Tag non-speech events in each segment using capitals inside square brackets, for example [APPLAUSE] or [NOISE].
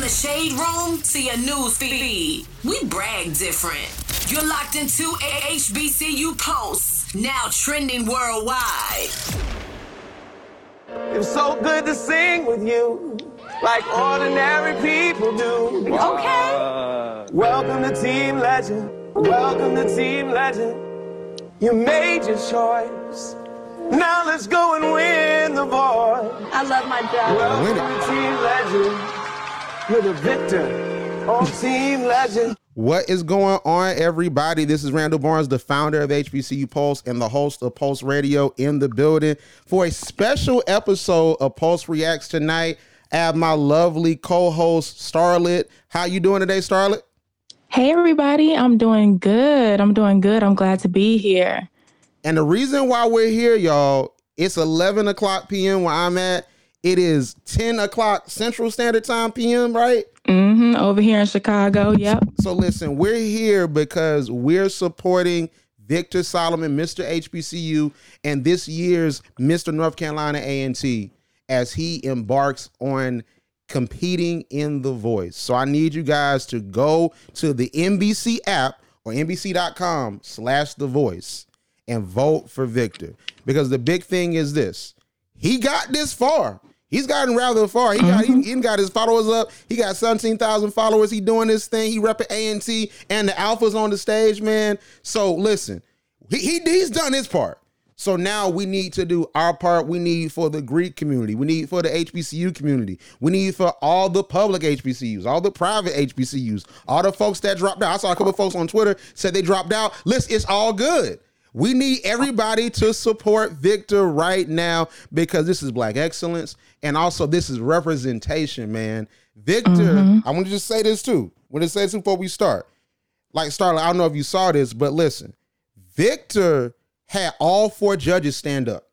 From the shade room to your news feed, we brag different. You're locked into HBCU Pulse, now trending worldwide. It was so good to sing with you, like ordinary people do. Okay. Uh, welcome to Team Legend. Welcome to Team Legend. You made your choice. Now let's go and win the boy. I love my job. Welcome to Team Legend. You're the victor on Team Legend. What is going on, everybody? This is Randall Barnes, the founder of HBCU Pulse and the host of Pulse Radio in the building for a special episode of Pulse Reacts tonight. I have my lovely co-host Starlet. How you doing today, Starlet? Hey everybody, I'm doing good. I'm doing good. I'm glad to be here. And the reason why we're here, y'all, it's 11 o'clock p.m. where I'm at. It is 10 o'clock Central Standard Time p.m., right? Mm-hmm. Over here in Chicago. Yep. So listen, we're here because we're supporting Victor Solomon, Mr. HBCU, and this year's Mr. North Carolina A&T as he embarks on competing in The Voice. So I need you guys to go to the NBC app or NBC.com slash The Voice and vote for Victor. Because the big thing is this. He got this far. He's gotten rather far. He got he, mm-hmm. he got his followers up. He got 17,000 followers. He doing this thing. He repping A&T and the alphas on the stage, man. So listen, he, he he's done his part. So now we need to do our part. We need for the Greek community. We need for the HBCU community. We need for all the public HBCUs, all the private HBCUs, all the folks that dropped out. I saw a couple of folks on Twitter said they dropped out. Listen, it's all good. We need everybody to support Victor right now because this is black excellence and also this is representation, man. Victor, mm-hmm. I want to just say this too. I want to say this before we start. Like Starlet, I don't know if you saw this, but listen, Victor had all four judges stand up.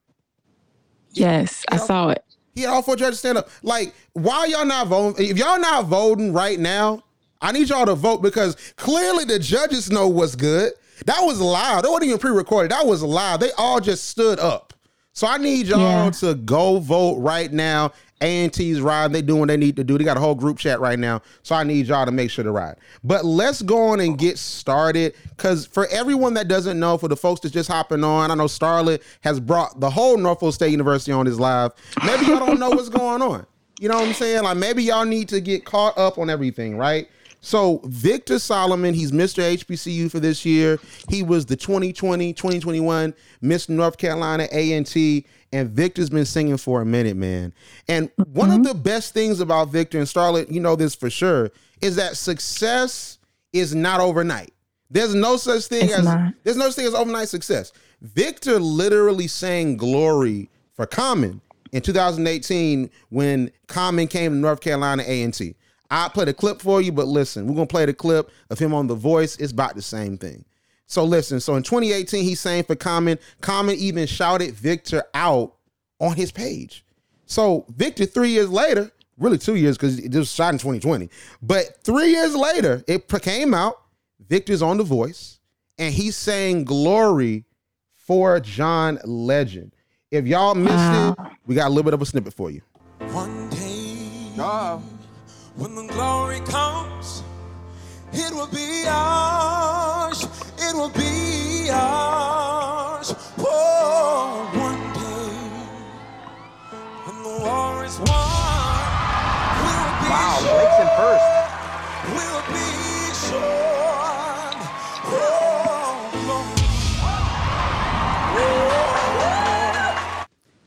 Yes, I saw it. He had all four judges stand up. Like, why y'all not voting? If y'all not voting right now, I need y'all to vote because clearly the judges know what's good. That was live. That wasn't even pre-recorded. That was live. They all just stood up. So I need y'all Yeah. to go vote right now. A&T's riding. They doing what they need to do. They got a whole group chat right now. So I need y'all to make sure to ride. But let's go on and get started. Because for everyone that doesn't know, for the folks that's just hopping on, I know Starlet has brought the whole Norfolk State University on his live. Maybe y'all don't know what's going on. You know what I'm saying? Like maybe y'all need to get caught up on everything, right? So Victor Solomon, he's Mr. HBCU for this year. He was the 2020, 2021 Miss North Carolina A&T, and Victor's been singing for a minute, man. And one of mm-hmm. the best things about Victor and Starlet, you know this for sure, is that success is not overnight. There's no such thing It's as not. there's no such thing as overnight success. Victor literally sang glory for Common in 2018 when Common came to North Carolina A&T. I played a clip for you, but listen, we're gonna play the clip of him on The Voice. It's about the same thing. So listen, so in 2018, he sang for Common. Common even shouted Victor out on his page. So Victor, three years later, really two years because it was shot in 2020, but three years later, it came out. Victor's on The Voice, and he's saying glory for John Legend. If y'all missed Wow. it, we got a little bit of a snippet for you. One day, when the glory comes, it will be ours. It will be ours. Oh, one day, when the war is won, we'll be Wow. Blake's in first. We'll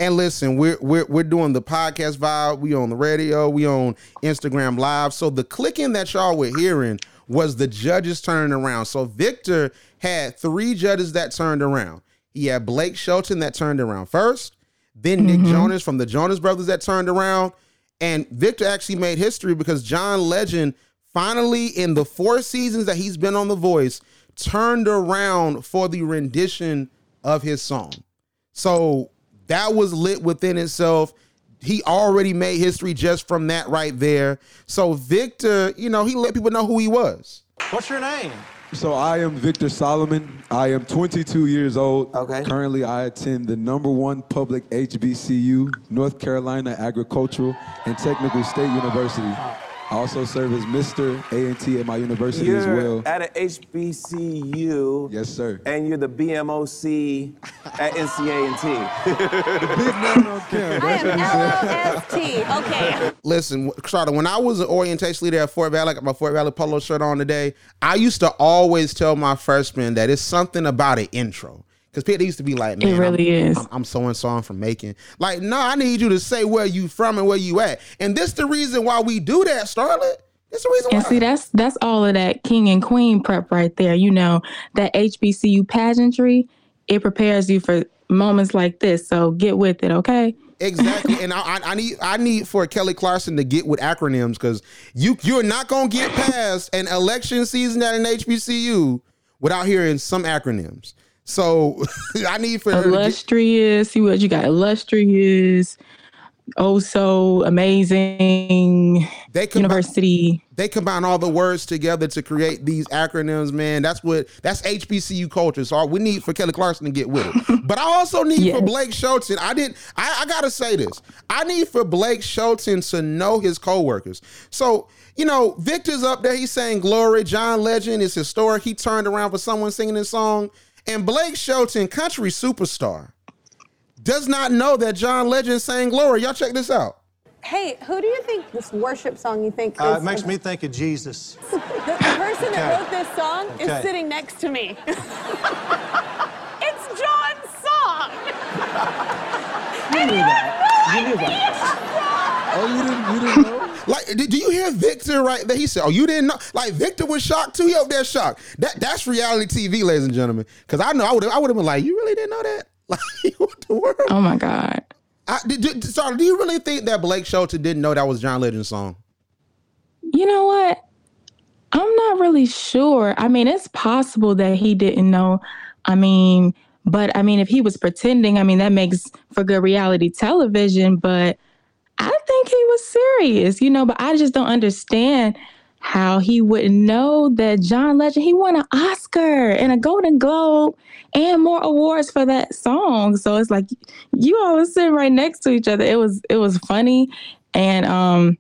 And listen, we're we're we're doing the podcast vibe. We on the radio. We on Instagram Live. So the clicking that y'all were hearing was the judges turning around. So Victor had three judges that turned around. He had Blake Shelton that turned around first, then Nick mm-hmm. Jonas from the Jonas Brothers that turned around, and Victor actually made history because John Legend finally in the four seasons that he's been on The Voice turned around for the rendition of his song. So that was lit within itself. He already made history just from that right there. So Victor, you know, he let people know who he was. What's your name? So I am Victor Solomon. I am 22 years old. Okay. Currently, I attend the number one public HBCU, North Carolina Agricultural and Technical State University. I also serve as Mr. A&T at my university You're as well. at an HBCU. Yes, sir. And you're the BMOC at NCA&T. [LAUGHS] Big man on camera. I am LOST. Okay. Listen, Charlotte, when I was an orientation leader at Fort Valley, I got my Fort Valley polo shirt on today. I used to always tell my freshmen that it's something about an intro. Because people used to be like, man, really I'm, is. I'm, I'm so and so I'm from Macon. Like, no, I need you to say where you from and where you at. And this the reason why we do that, Starlet. It's the reason And why. see, that's that's all of that king and queen prep right there. You know, that HBCU pageantry, it prepares you for moments like this. So get with it, okay? Exactly, [LAUGHS] and I, I- I need I need for Kelly Clarkson to get with acronyms because you you're not gonna get past an election season at an HBCU without hearing some acronyms. So [LAUGHS] I need for to get, Illustrious. See what you got. Illustrious. Oh, so amazing. they combine, University. they combine all the words together to create these acronyms. Man, that's what that's HBCU culture. So we need for Kelly Clarkson to get with it. [LAUGHS] but I also need for Blake Shelton. I did. I, I gotta say this. I need for Blake Shelton to know his coworkers. So you know, Victor's up there. He's saying glory. John Legend is historic. He turned around for someone singing this song. And Blake Shelton, country superstar, does not know that John Legend sang glory. Y'all check this out. Hey, who do you think this worship song you think Uh, is? it makes me think of Jesus. the, [LAUGHS] the person that wrote this song is sitting next to me. [LAUGHS] it's John's song. [LAUGHS] Oh, you didn't, you didn't know? Like, did, do you hear Victor right there? He said, "Oh, you didn't know." Like, Victor was shocked too. He up there shocked. That that's reality TV, ladies and gentlemen. Because I know I would I would have been like, "You really didn't know that?" [LAUGHS] Like, what the world? Oh my God. I, did, did, sorry, do you really think that Blake Shelton didn't know that was John Legend's song? You know what? I'm not really sure. I mean, it's possible that he didn't know. I mean, but I mean, if he was pretending, I mean, that makes for good reality television. But I think he was serious, you know, but I just don't understand how he wouldn't know that John Legend, he won an Oscar and a Golden Globe and more awards for that song. So it's like you all were sitting right next to each other. It was it was funny. And um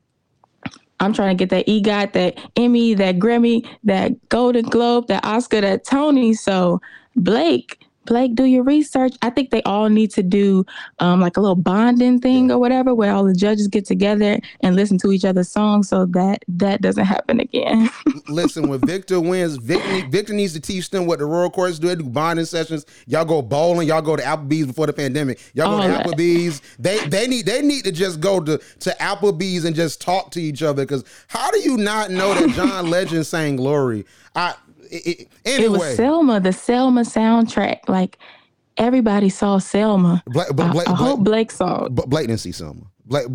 I'm trying to get that EGOT, that Emmy, that Grammy, that Golden Globe, that Oscar, that Tony. So Blake, Blake, do your research. I think they all need to do um, like a little bonding thing or whatever, where all the judges get together and listen to each other's songs, so that that doesn't happen again. [LAUGHS] Listen, when Victor wins, Victor, Victor needs to teach them what the royal courts do. They do bonding sessions. Y'all go bowling. Y'all go to Applebee's before the pandemic. Y'all go All to that. Applebee's. They they need they need to just go to to Applebee's and just talk to each other. Because how do you not know that John Legend sang "Glory"? I it, it- It was Selma, the Selma soundtrack. Like everybody saw Selma. Bla- Bla- I, Bla- I hope Blake saw it. Blake didn't see Selma. Blake,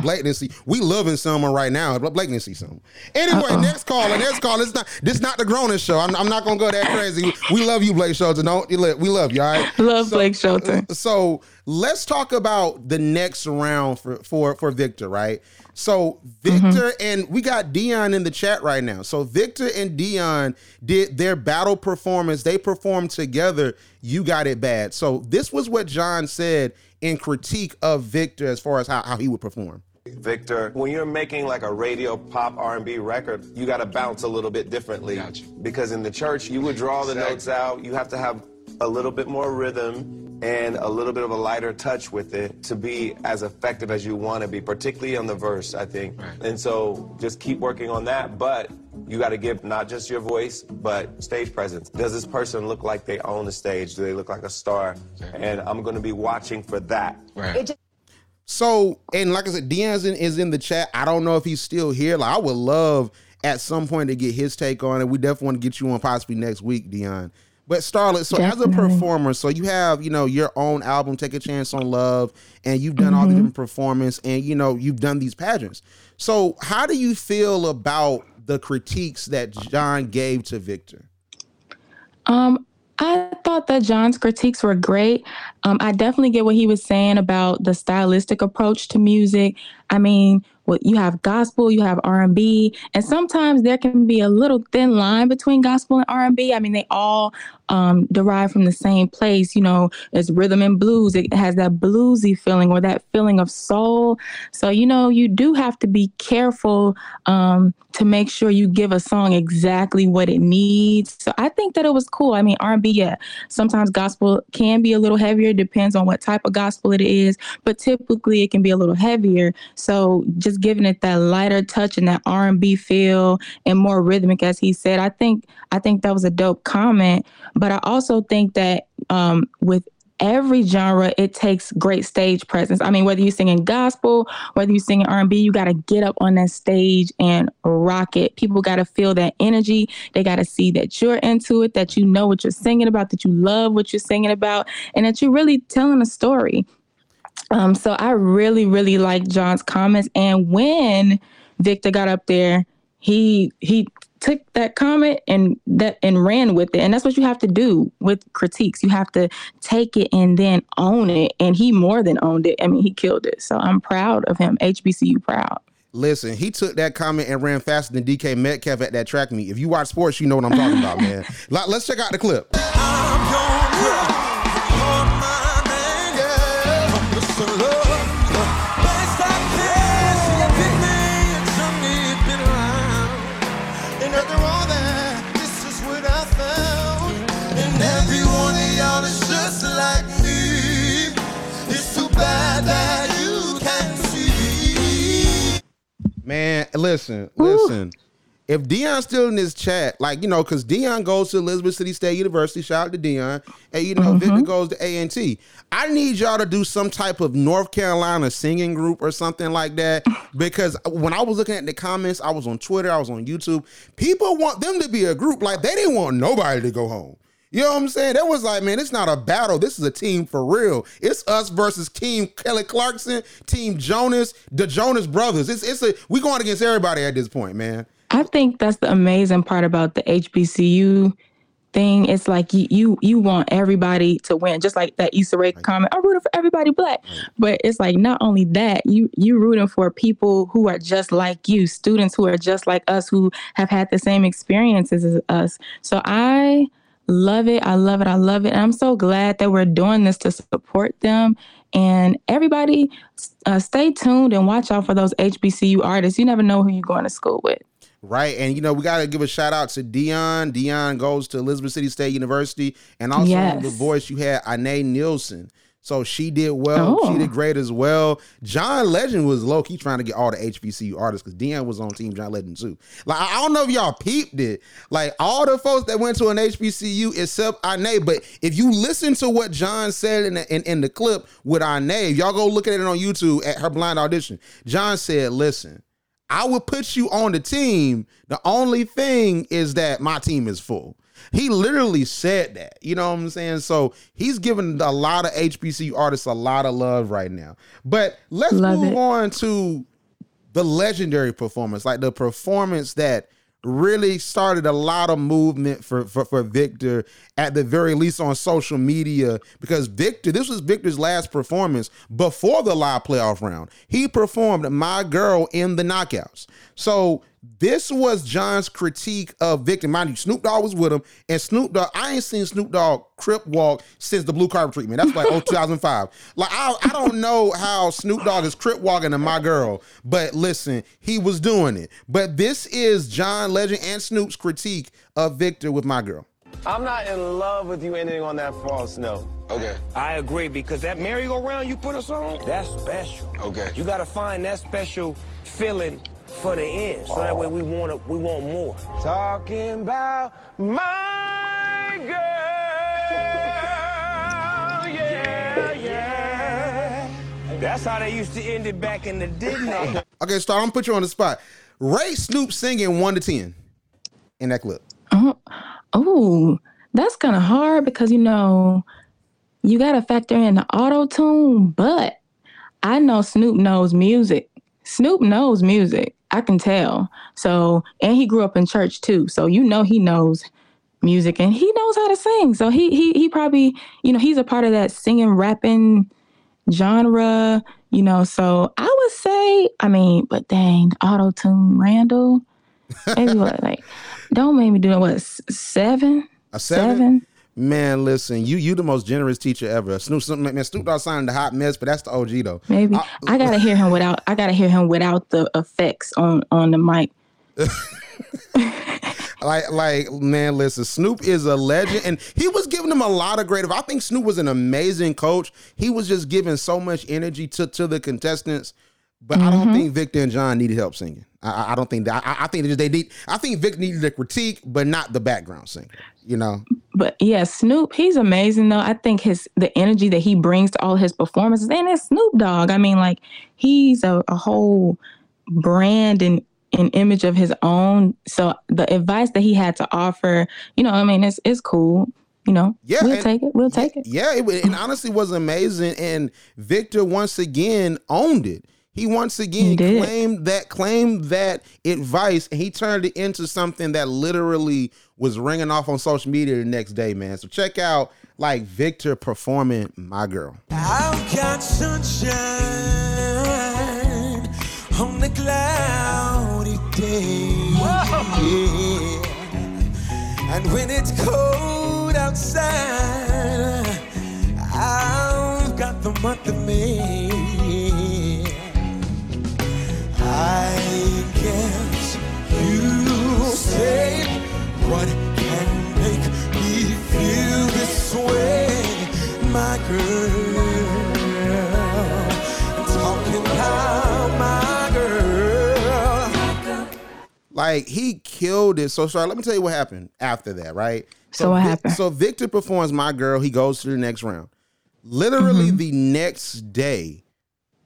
Blake didn't see. We loving someone right now, didn't see Selma. Anyway, next call. And next call. It's not. This not the Grown show. I'm, I'm not gonna go that crazy. We love you, Blake Shelton. Don't you we love you. All right. [LAUGHS] Love Blake Shelton. Uh, so let's talk about the next round for for for Victor, right? So mm-hmm. Victor and we got Dion in the chat right now. So Victor and Dion did their battle performance. They performed together. You got it bad. So this was what John said in critique of Victor as far as how, how he would perform. Victor, when you're making like a radio pop R&B record, you got to bounce a little bit differently. Gotcha. Because in the church, you would draw the Exactly. notes out. You have to have a little bit more rhythm and a little bit of a lighter touch with it to be as effective as you want to be, particularly on the verse, I think. Right. And so just keep working on that, but you got to give not just your voice, but stage presence. Does this person look like they own the stage? Do they look like a star? And I'm going to be watching for that. Right. So, and like I said, Dion's in, is in the chat. I don't know if he's still here. Like, I would love at some point to get his take on it. We definitely want to get you on possibly next week, Dion. But Starlet, so as a performer, so you have, you know, your own album, Take a Chance on Love, and you've done all the different performance and you know, you've done these pageants. So how do you feel about the critiques that John gave to Victor? Um, I thought that John's critiques were great. Um, I definitely get what he was saying about the stylistic approach to music. I mean, well, you have gospel, you have R and B, and sometimes there can be a little thin line between gospel and R and B. I mean, they all um, derived from the same place. You know, it's rhythm and blues. It has that bluesy feeling or that feeling of soul. So you know, you do have to be careful um, to make sure you give a song exactly what it needs. So I think that it was cool. I mean, R&B, yeah, sometimes gospel can be a little heavier. Depends on what type of gospel it is, but typically it can be a little heavier. So just giving it that lighter touch and that R&B feel and more rhythmic, as he said, I think I think that was a dope comment. But I also think that um, with every genre it takes great stage presence. I mean whether you're singing gospel whether you're singing r&b you got to get up on that stage and rock it. People got to feel that energy. They got to see that you're into it that you know what you're singing about that you love what you're singing about and that you're really telling a story. Um, so i really really like john's comments. And when victor got up there he he took that comment and that and ran with it. And that's what you have to do with critiques. You have to take it and then own it. And he more than owned it. I mean he killed it. So i'm proud of him. Hbcu proud. Listen, he took that comment and ran faster than DK Metcalf at that track meet. If you watch sports, you know what I'm talking about, man. [LAUGHS] Let's check out the clip. Man, listen, listen. If Dion's still in this chat, like, you know, because Dion goes to Elizabeth City State University, shout out to Dion, and, you know, Victor mm-hmm. goes to A&T. I need y'all to do some type of North Carolina singing group or something like that, [LAUGHS] because when I was looking at the comments, I was on Twitter, I was on YouTube, people want them to be a group. Like, they didn't want nobody to go home. You know what I'm saying? That was like, man, it's not a battle. This is a team for real. It's us versus Team Kelly Clarkson, Team Jonas, the Jonas Brothers. It's it's a we going against everybody at this point, man. I think that's the amazing part about the HBCU thing. It's like you you you want everybody to win, just like that Issa Rae comment. I'm rooting for everybody black, but it's like not only that you you rooting for people who are just like you, students who are just like us, who have had the same experiences as us. So I love it. I love it. I love it. And I'm so glad that we're doing this to support them. And everybody, uh, stay tuned and watch out for those HBCU artists. You never know who you're going to school with. Right. And you know, we gotta give a shout out to Dion. Dion goes to Elizabeth City State University. And also Yes. the voice you had, Ine Nielsen. So she did well. Oh. She did great as well. John Legend was low key trying to get all the HBCU artists because Dion was on Team John Legend too. Like I don't know if y'all peeped it. Like all the folks that went to an HBCU except Ine. But if you listen to what John said in the, in, in the clip with Ine, if y'all go look at it on YouTube at her blind audition. John said, "Listen, I will put you on the team. The only thing is that my team is full." He literally said that. You know what I'm saying? So he's giving a lot of HBCU artists a lot of love right now. But let's Love move it. on to the legendary performance, like the performance that really started a lot of movement for, for for Victor at the very least on social media because Victor this was Victor's last performance before the live playoff round. He performed My Girl in the knockouts. So this was John's critique of Victor. Mind you, Snoop Dogg was with him, and Snoop Dogg, I ain't seen Snoop Dogg crip walk since the blue carpet treatment. That's like oh [LAUGHS] 2005. Like I, I don't know how Snoop Dogg is crip walking to my girl, but listen, he was doing it. But this is John Legend and Snoop's critique of Victor with my girl. I'm not in love with you ending on that false note. Okay. I agree because that merry-go-round you put us on, that's special. Okay. You gotta find that special feeling for the end, so that way we want to, we want more. Talking about my girl. Yeah, yeah. That's how they used to end it back in the day. didn't [LAUGHS] they? Okay, Star, I'm gonna put you on the spot. Rate Snoop singing one to ten in that clip. Oh, Oh, that's kind of hard because you know you got to factor in the auto tune, but I know Snoop knows music. Snoop knows music. I can tell. So, and he grew up in church too. So you know he knows music and he knows how to sing. So he he he probably, you know, he's a part of that singing rapping genre, you know. So I would say, I mean, but dang, auto tune Randall. Maybe what like don't make me do it. What seven? A seven? Man, listen, you you the most generous teacher ever. Snoop, man, Snoop Dogg signed the hot mess, but that's the OG though. Maybe I, gotta hear him without. I gotta hear him without the effects on on the mic. [LAUGHS] Like, like, man, listen, Snoop is a legend, and he was giving them a lot of great. I think Snoop was an amazing coach. He was just giving so much energy to to the contestants. But I don't mm-hmm. think Victor and John needed help singing. I, I- I don't think that. I, I think they need. I think Vic needed a critique, but not the background singer. You know. But yeah, Snoop, he's amazing though. I think his the energy that he brings to all his performances, and it's Snoop Dogg. I mean, like he's a, a whole brand and an image of his own. So the advice that he had to offer, you know, I mean, it's it's cool. You know, Yeah, we'll and- take it. We'll take it. Yeah, it, it honestly was amazing, and Victor once again owned it. He once again He claimed that claimed that advice, and he turned it into something that literally was ringing off on social media the next day, man. So check out like Victor performing "My Girl." I've got sunshine on the cloudy day. Yeah. And when it's cold outside, I've got the month of May. I guess you say what can make me feel this way, my girl. Talking about my girl. Like he killed it. So sorry. Let me tell you what happened after that. Right. So what Vic- happened? So Victor performs "My Girl." He goes to the next round. Literally Mm-hmm. the next day,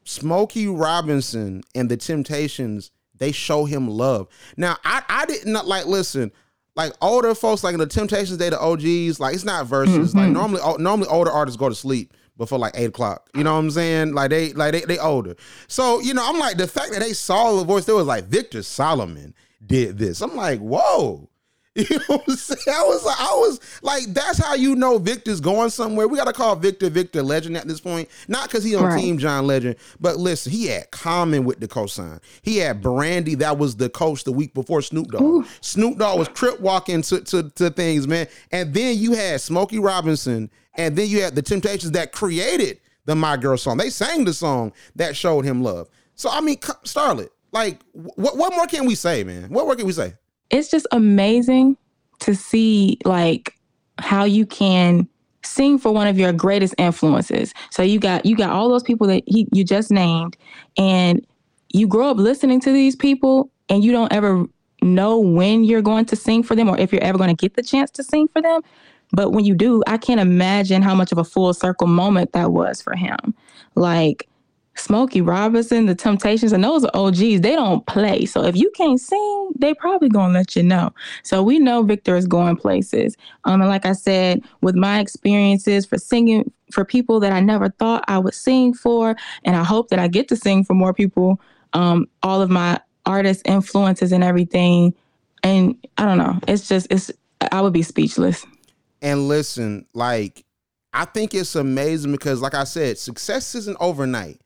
Smokey Robinson and the Temptations they show him love. Now I I did not like listen. Like older folks, like in the Temptations, they the OGs. Like it's not verses. Like Mm-hmm. normally, oh, normally older artists go to sleep before like eight o'clock. You know what I'm saying? Like they, like they, they older. So you know, I'm like the fact that they saw the voice. There was like Victor Solomon did this. I'm like, whoa. [LAUGHS] You know what I'm saying? I was like, I was like, that's how you know Victor's going somewhere. We gotta call Victor Victor Legend at this point. Not because he on Right. Team John Legend, but listen, he had Common with the cosign. He had Brandy that was the coach the week before Snoop Dogg. Snoop Dogg was trip walking to, to, to things, man. And then you had Smokey Robinson, and then you had the Temptations that created the My Girl song. They sang the song that showed him love. So I mean, Starlet, like, what what more can we say, man? What more can we say? It's just amazing to see like how you can sing for one of your greatest influences. So you got you got all those people that he, you just named and you grow up listening to these people and you don't ever know when you're going to sing for them or if you're ever going to get the chance to sing for them. But when you do, I can't imagine how much of a full circle moment that was for him. Like Smokey Robinson, the Temptations, and those are OGs. They don't play. So if you can't sing, they probably gonna let you know. So we know Victor is going places. Um, and like I said, with my experiences for singing for people that I never thought I would sing for, and I hope that I get to sing for more people. Um, all of my artist influences and everything, and I don't know. It's just it's. I would be speechless. And listen, like, I think it's amazing because, like I said, success isn't overnight.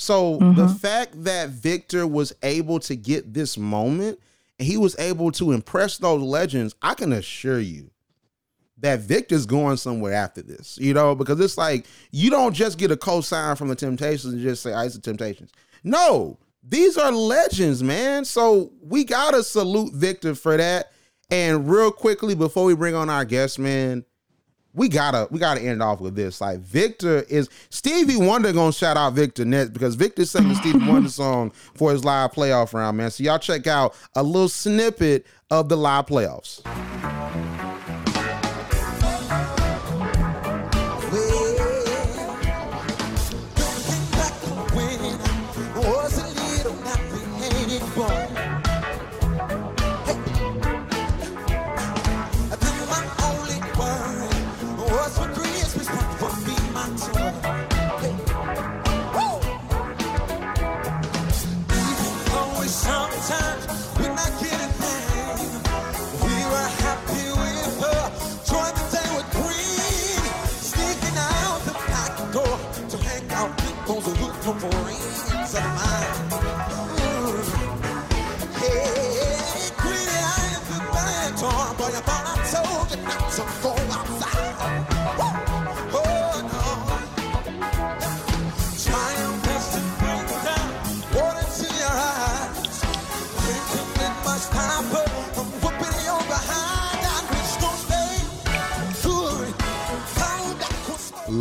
So the mm-hmm. fact that Victor was able to get this moment and he was able to impress those legends, I can assure you that Victor's going somewhere after this, you know, because it's like you don't just get a co-sign from the Temptations and just say, I it's the Temptations. No, these are legends, man. So we gotta salute Victor for that. And real quickly, before we bring on our guest, man, we gotta we gotta end off with this. Like Victor is Stevie Wonder gonna shout out Victor next because Victor sang the Stevie Wonder song for his live playoff round, man. So y'all check out a little snippet of the live playoffs.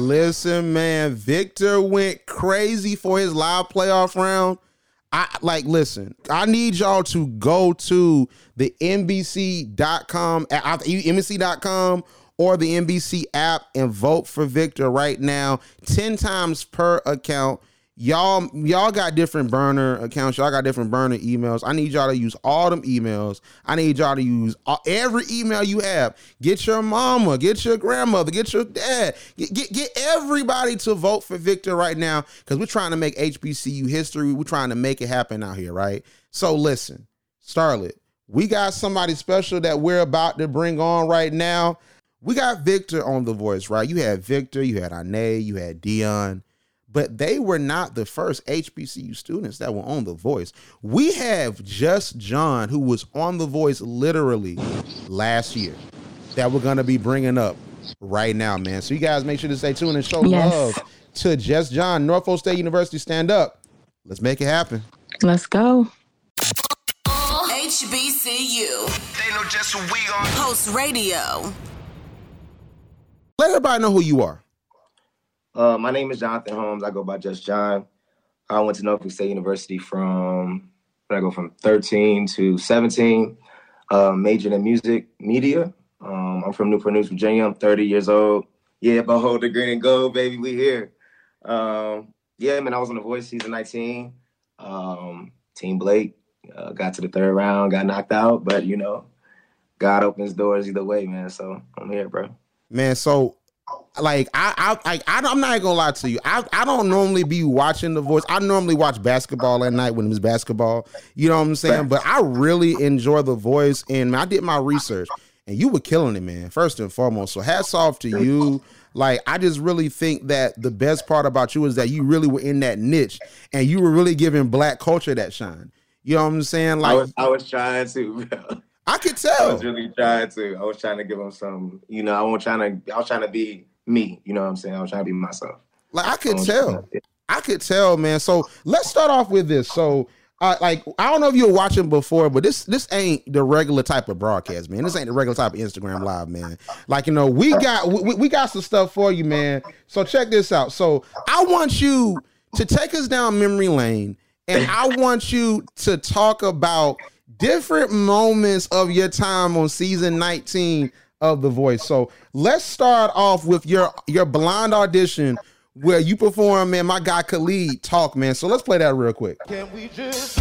Listen, man, Victor went crazy for his live playoff round. I like listen, I need y'all to go to the NBC.com, NBC.com or the NBC app and vote for Victor right now. 10 times per account. Y'all, y'all got different burner accounts. Y'all got different burner emails. I need y'all to use all them emails. I need y'all to use all, every email you have. Get your mama, get your grandmother, get your dad, get get, get everybody to vote for Victor right now because we're trying to make HBCU history. We're trying to make it happen out here, right? So listen, Starlet, we got somebody special that we're about to bring on right now. We got Victor on The Voice, right? You had Victor, you had Ane, you had Dion but they were not the first HBCU students that were on The Voice. We have just John, who was on The Voice literally last year, that we're gonna be bringing up right now, man. So you guys make sure to stay tuned and show Yes. love to Just John, Norfolk State University. Stand up. Let's make it happen. Let's go. HBCU. They know just who we are. Pulse Radio. Let everybody know who you are. Uh, my name is Jonathan Holmes. I go by Just John. I went to Norfolk State University from when I go from 13 to 17. Uh, majored in music media. Um, I'm from Newport News, Virginia. I'm 30 years old. Yeah, behold the green and gold, baby. We here. Um, yeah, man. I was on The Voice season 19. Um, Team Blake uh, got to the third round, got knocked out, but you know, God opens doors either way, man. So I'm here, bro. Man, so like I I I, I'm not gonna lie to you. I, I don't normally be watching The Voice. I normally watch basketball at night when it was basketball. You know what I'm saying? But I really enjoy The Voice, and I did my research, and you were killing it, man. First and foremost, so hats off to you. Like I just really think that the best part about you is that you really were in that niche, and you were really giving black culture that shine. You know what I'm saying? I Like was I was trying to, bro. I could tell. I was really trying to. I was trying to give them some, you know, I was trying to I was trying to be me, you know what I'm saying? I was trying to be myself. Like I I could was tell. to- I could tell, man. So let's start off with this. So, uh, like, I don't know if you were watching before, but this this ain't the regular type of broadcast, man. This ain't the regular type of Instagram live, man. Like, you know, we got we, we got some stuff for you, man. So check this out. So I want you to take us down memory lane, and I want you to talk about different moments of your time on season 19 of The Voice. So let's start off with your your blind audition where you perform, man. My guy Khalid talk, man. So let's play that real quick. Can we just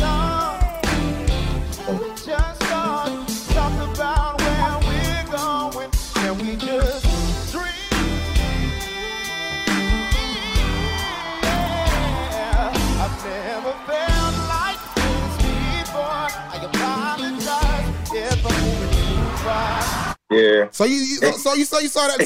Yeah. So you, you so you so you saw that.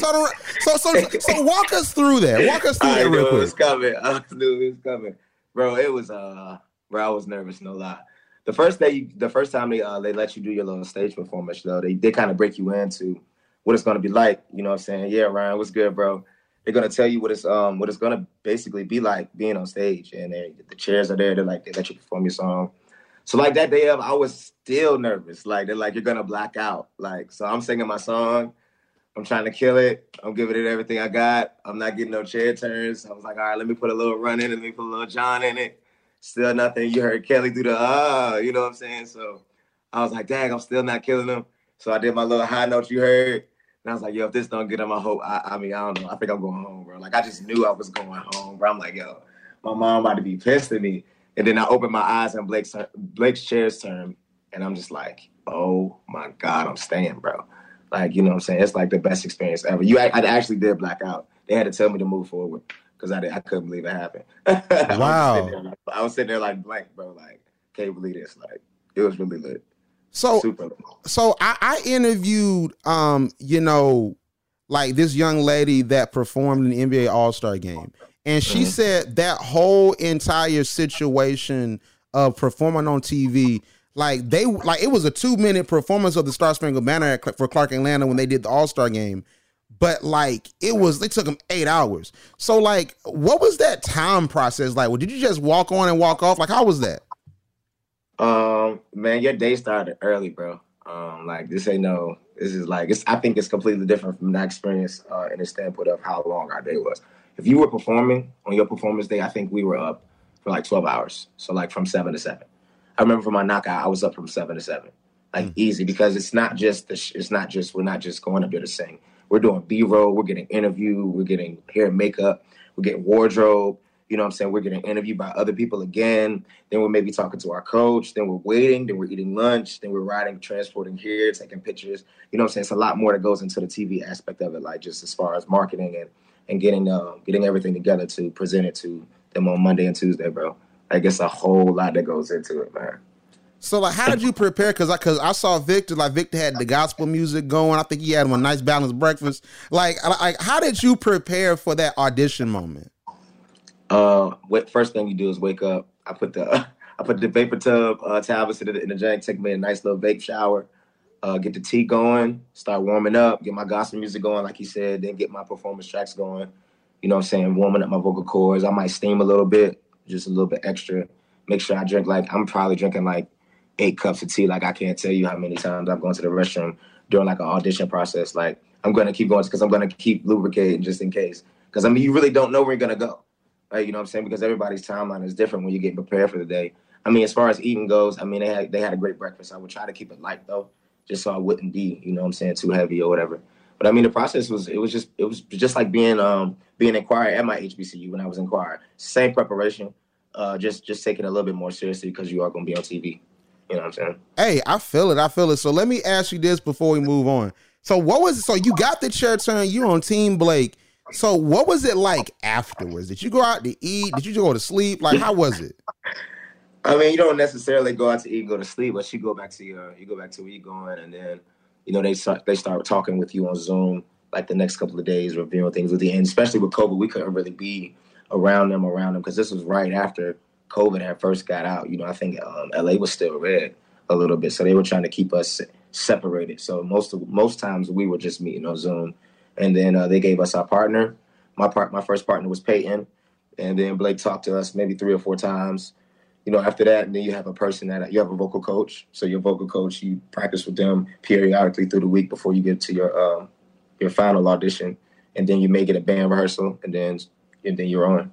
So so so, so walk us through that. Walk us through I that real it was coming. [LAUGHS] I knew it was coming. Bro, it was uh bro, I was nervous, no lie. The first day the first time they uh they let you do your little stage performance though, they did kind of break you into what it's gonna be like. You know what I'm saying? Yeah, Ryan, what's good, bro? They're gonna tell you what it's um what it's gonna basically be like being on stage and they, the chairs are there, they're like they let you perform your song. So like that day of I was still nervous. Like they're like, you're gonna black out. Like so I'm singing my song. I'm trying to kill it. I'm giving it everything I got. I'm not getting no chair turns. I was like, all right, let me put a little run in it. Let me put a little John in it. Still nothing. You heard Kelly do the ah, you know what I'm saying? So I was like, dang, I'm still not killing them. So I did my little high note you heard. And I was like, yo, if this don't get them, I hope, I, I mean, I don't know. I think I'm going home, bro. Like, I just knew I was going home, bro. I'm like, yo, my mom about to be pissed at me. And then I opened my eyes and Blake's, Blake's chair's turn. And I'm just like, oh my God, I'm staying, bro. Like, you know what I'm saying? It's like the best experience ever. You, I, I actually did black out. They had to tell me to move forward because I, I couldn't believe it happened. [LAUGHS] I was Wow. there like- I was sitting there like blank, bro. Like, can't believe this. Like, it was really lit. So Super so I, I interviewed um you know like this young lady that performed in the NBA All Star game, and she said that whole entire situation of performing on TV. Like they like it was a two minute performance of the Star Spangled Banner at for Clark Atlanta when they did the All Star game, but like it was they took them eight hours. So like, what was that time process like? Well, did you just walk on and walk off? Like, how was that? Um, man, your day started early, bro. Um, like this ain't no. This is like it's. I think it's completely different from that experience uh, in the standpoint of how long our day was. If you were performing on your performance day, I think we were up for like 12 hours. So like from seven to seven. I remember for my knockout, I was up from seven to seven, like hmm. easy because it's not just the sh- it's not just we're not just going up there to sing. We're doing B roll, we're getting interview, we're getting hair and makeup, we're getting wardrobe. You know what I'm saying? We're getting interviewed by other people again. Then we're maybe talking to our coach. Then we're waiting. Then we're eating lunch. Then we're riding, transporting here, taking pictures. You know what I'm saying? It's a lot more that goes into the TV aspect of it, like just as far as marketing and and getting uh, getting everything together to present it to them on Monday and Tuesday, bro. Like it's a whole lot that goes into it, man. So like, how did you prepare? Because I because I saw Victor like Victor had the gospel music going. I think he had him a nice balanced breakfast. Like like, how did you prepare for that audition moment? Uh, what first thing you do is wake up. I put the [LAUGHS] I put the vapor tub uh, tablets in the, in the jank. Take me a nice little vape shower. Uh, get the tea going. Start warming up. Get my gospel music going, like he said. Then get my performance tracks going. You know what I'm saying? Warming up my vocal cords. I might steam a little bit, just a little bit extra. Make sure I drink like I'm probably drinking like eight cups of tea. Like I can't tell you how many times I've gone to the restroom during like an audition process. Like I'm gonna keep going because I'm gonna keep lubricating just in case. Because I mean, you really don't know where you're gonna go. Right? You know what I'm saying? Because everybody's timeline is different when you get prepared for the day. I mean, as far as eating goes, I mean they had they had a great breakfast. I would try to keep it light though, just so I wouldn't be, you know what I'm saying, too heavy or whatever. But I mean the process was it was just it was just like being um being in choir at my HBCU when I was in choir. Same preparation, uh just just taking a little bit more seriously because you are gonna be on TV. You know what I'm saying? Hey, I feel it. I feel it. So let me ask you this before we move on. So what was so you got the chair turn? You on Team Blake. So what was it like afterwards? Did you go out to eat? Did you go to sleep? Like how was it? I mean, you don't necessarily go out to eat and go to sleep, but you go back to your you go back to where you're going, and then you know they start they start talking with you on Zoom like the next couple of days, reviewing things with you, and especially with COVID, we couldn't really be around them around them because this was right after COVID had first got out. You know, I think um, LA was still red a little bit, so they were trying to keep us separated. So most of most times we were just meeting on Zoom, and then uh, they gave us our partner. My part, my first partner was Peyton, and then Blake talked to us maybe three or four times. You know, after that, and then you have a person that you have a vocal coach. So your vocal coach, you practice with them periodically through the week before you get to your um, your final audition, and then you may get a band rehearsal, and then and then you're on.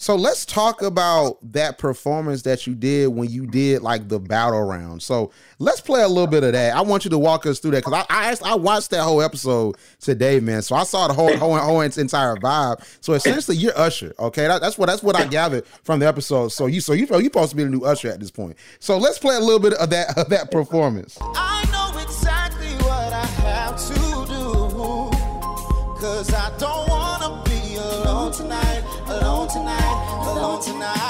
So let's talk about that performance that you did when you did like the battle round. So let's play a little bit of that. I want you to walk us through that because I I, asked, I watched that whole episode today, man. So I saw the whole whole, whole entire vibe. So essentially, you're Usher. Okay, that, that's what that's what I gathered from the episode. So you so you you supposed to be the new Usher at this point. So let's play a little bit of that of that performance. Tonight, alone tonight.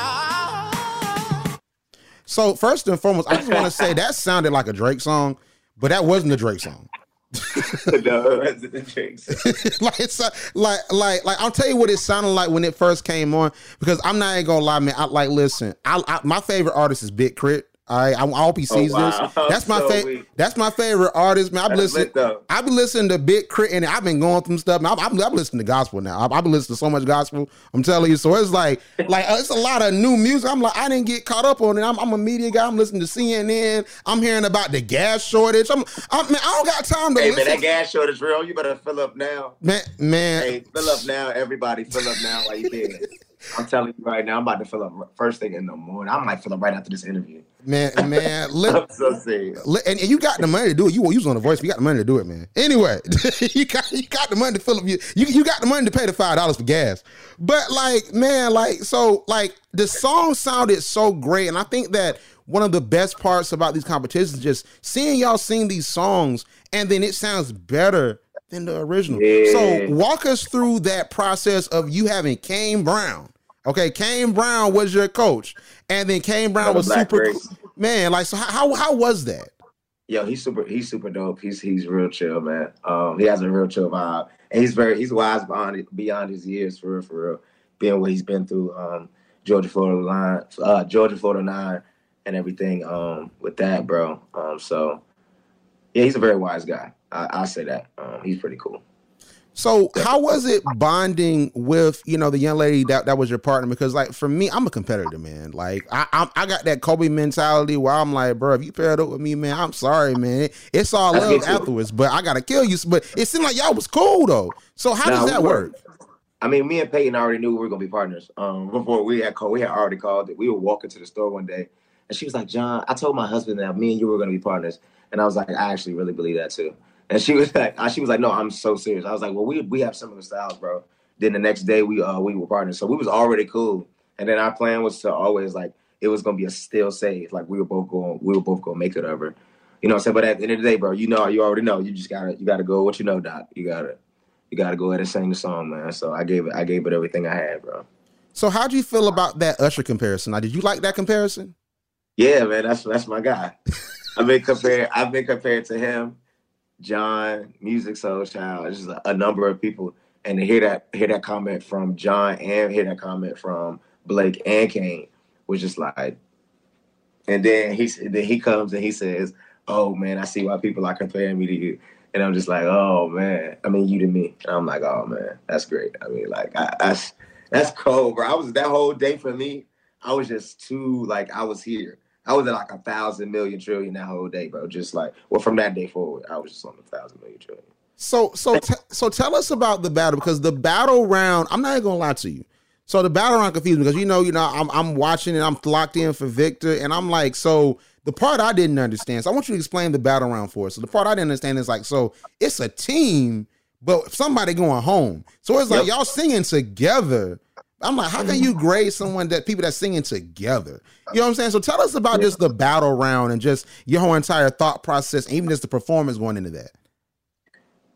So first and foremost, I just want to say [LAUGHS] that sounded like a Drake song, but that wasn't a Drake song. [LAUGHS] no, Resident Drinks. [LAUGHS] like it's uh, like like like I'll tell you what it sounded like when it first came on because I'm not even gonna lie, man. I like listen. I, I my favorite artist is Big Crit. All right, I, I hope he sees Oh, wow. this. That's my So favorite. That's my favorite artist, man. I've listened. I've been listening to Big K.R.I.T., and I've been going through stuff. Man, I'm, listening to gospel now. I've, I've been listening to so much gospel. I'm telling you. So it's like, [LAUGHS] like uh, it's a lot of new music. I'm like, I didn't get caught up on it. I'm, I'm a media guy. I'm listening to CNN. I'm hearing about the gas shortage. I'm, I'm man, I don't got time to listen. Hey man, that gas shortage real. You better fill up now. man, man, Hey, fill up now. Everybody, fill up now while you can. I'm telling you right now, I'm about to fill up first thing in the morning. I might fill up right after this interview. man, man. [LAUGHS] Li- I'm so serious. li- and, and you got the money to do it. You won't use on the voice, you got the money to do it, man. Anyway, [LAUGHS] you got you got the money to fill up. You, you you got the money to pay the five dollars for gas. But like, man, like so, like the song sounded so great, and I think that one of the best parts about these competitions is just seeing y'all sing these songs, and then it sounds better than the original. Yeah. So walk us through that process of you having Kane Brown. Okay, Kane Brown was your coach, and then Kane Brown was Black super cool. man. Like, so how how was that? Yo, he's super. He's super dope. He's he's real chill, man. Um, he has a real chill vibe, and he's very he's wise beyond beyond his years for real, for real. Being what he's been through, um, Georgia Florida line, uh, Georgia Florida nine, and everything. Um, with that, bro. Um, so yeah, he's a very wise guy. I, I'll say that. Um, he's pretty cool. So how was it bonding with you know the young lady that, that was your partner? Because like for me, I'm a competitor, man. Like I I'm, I got that Kobe mentality where I'm like, bro, if you paired up with me, man, I'm sorry, man. It's all love afterwards, but I gotta kill you. But it seemed like y'all was cool though. So how does that work? I mean, me and Peyton already knew we were gonna be partners. Um, [LAUGHS] before we had called, we had already called it. We were walking to the store one day, and she was like, "John, I told my husband that me and you were gonna be partners," and I was like, "I actually really believe that too." And she was [LAUGHS] like, she was like, "No, I'm so serious." I was like, "Well, we we have similar styles, bro." Then the next day we uh we were partners, so we was already cool. And then our plan was to always like it was gonna be a still save, like we were both going, we were both gonna make it over. You know what I'm saying? But at the end of the day, bro, you know, you already know. You just gotta you gotta go what you know, Doc. You gotta you gotta go ahead and sing the song, man. So I gave it I gave it everything I had, bro. So how do you feel about that Usher comparison? Now, did you like that comparison? Yeah, man, that's that's my guy. [LAUGHS] I've been compared. I've been compared to him, John, Musiq Soulchild, just a, a number of people, and to hear that hear that comment from John and hear that comment from Blake and Kane was just like, and then he then he comes and he says, "Oh man, I see why people are comparing me to you," and I'm just like, "Oh man, I mean you to me," and I'm like, "Oh man, that's great." I mean, like I, that's that's cold, bro. I was that whole day for me. I was just too like I was here. I was at like a thousand million trillion that whole day, bro. Just like well, from that day forward, I was just on a thousand million trillion. So so te- so tell us about the battle because the battle round. I'm not even gonna lie to you. So the battle round confused me because you know you know I'm I'm watching and I'm locked in for Victor, and I'm like so. The part I didn't understand. So I want you to explain the battle round for us. So the part I didn't understand is like so it's a team, but somebody going home. So it's like Yep. y'all singing together. I'm like, how can you grade someone that people that singing together? You know what I'm saying? So tell us about just the battle round and just your whole entire thought process, even just the performance going into that.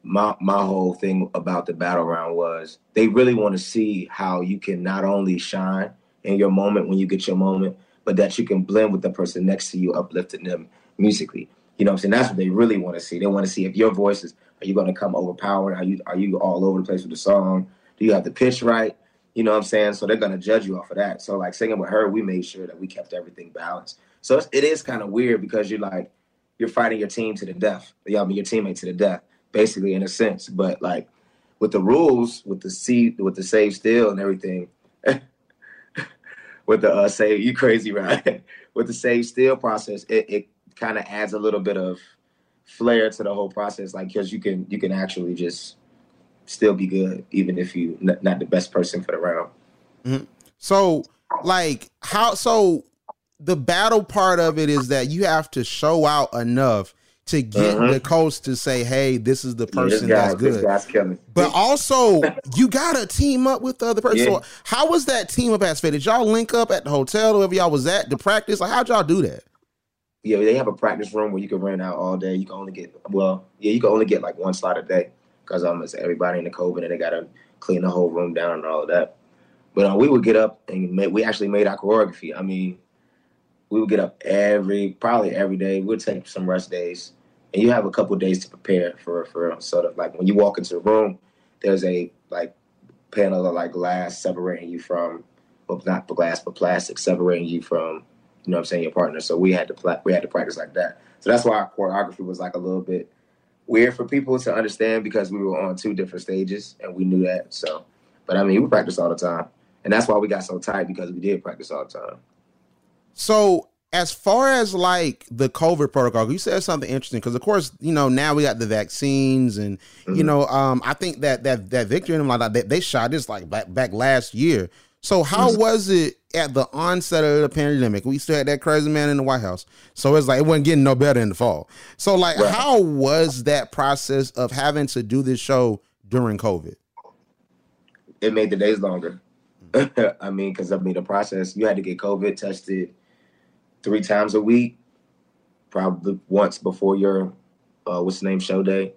my my whole thing about the battle round was they really want to see how you can not only shine in your moment when you get your moment, but that you can blend with the person next to you, uplifting them musically. You know what I'm saying? That's what they really want to see. They want to see if your voice is are you going to come overpowered? Are you are you all over the place with the song? Do you have the pitch right? You know what I'm saying? So they're to judge you off of that. So like singing with her, we made sure that we kept everything balanced. So it is kind of weird because you're like you're fighting your team to the death. You know, your teammate to the death, basically in a sense. But like with the rules, with the C, with the save still and everything, [LAUGHS] with the uh, save, you crazy right? [LAUGHS] with the save still process, it, it kind of adds a little bit of flair to the whole process, like because you can you can actually just still be good even if you n- not the best person for the round. So, like, how? So, the battle part of it is that you have to show out enough to get Mhm. the coach to say, "Hey, this is the Yeah, person guy, that's good." But [LAUGHS] also, you gotta team up with the other person. Yeah. So, how was that team up aspect? Did y'all link up at the hotel, wherever y'all was at, to practice? Like, how'd y'all do that? Yeah, they have a practice room where you can rent out all day. You can only get well, yeah, you can only get like one slot a day because it's everybody in the COVID and they gotta clean the whole room down and all of that. But uh, we would get up and make, we actually made our choreography. I mean, we would get up every probably every day. We'd take some rest days, and you have a couple days to prepare for for sort of like when you walk into the room, there's a like panel of like glass separating you from, well, not glass but plastic separating you from you know what I'm saying, your partner. So we had to pla- we had to practice like that. So that's why our choreography was like a little bit weird for people to understand because we were on two different stages and we knew that. So, but I mean, we practice all the time, and that's why we got so tight because we did practice all the time. So, as far as like the COVID protocol, you said something interesting because, of course, you know now we got the vaccines, and you Mhm. know, um, I think that that that Victor and them like they shot this like back back last year. So, how Mhm. was it at the onset of the pandemic? We still had that crazy man in the White House, so it's like it wasn't getting no better in the fall. So, like, Right. how was that process of having to do this show during COVID? It made the days longer. [LAUGHS] I mean, because I mean, the process you had to get COVID tested three times a week, probably once before your uh, what's the name show day.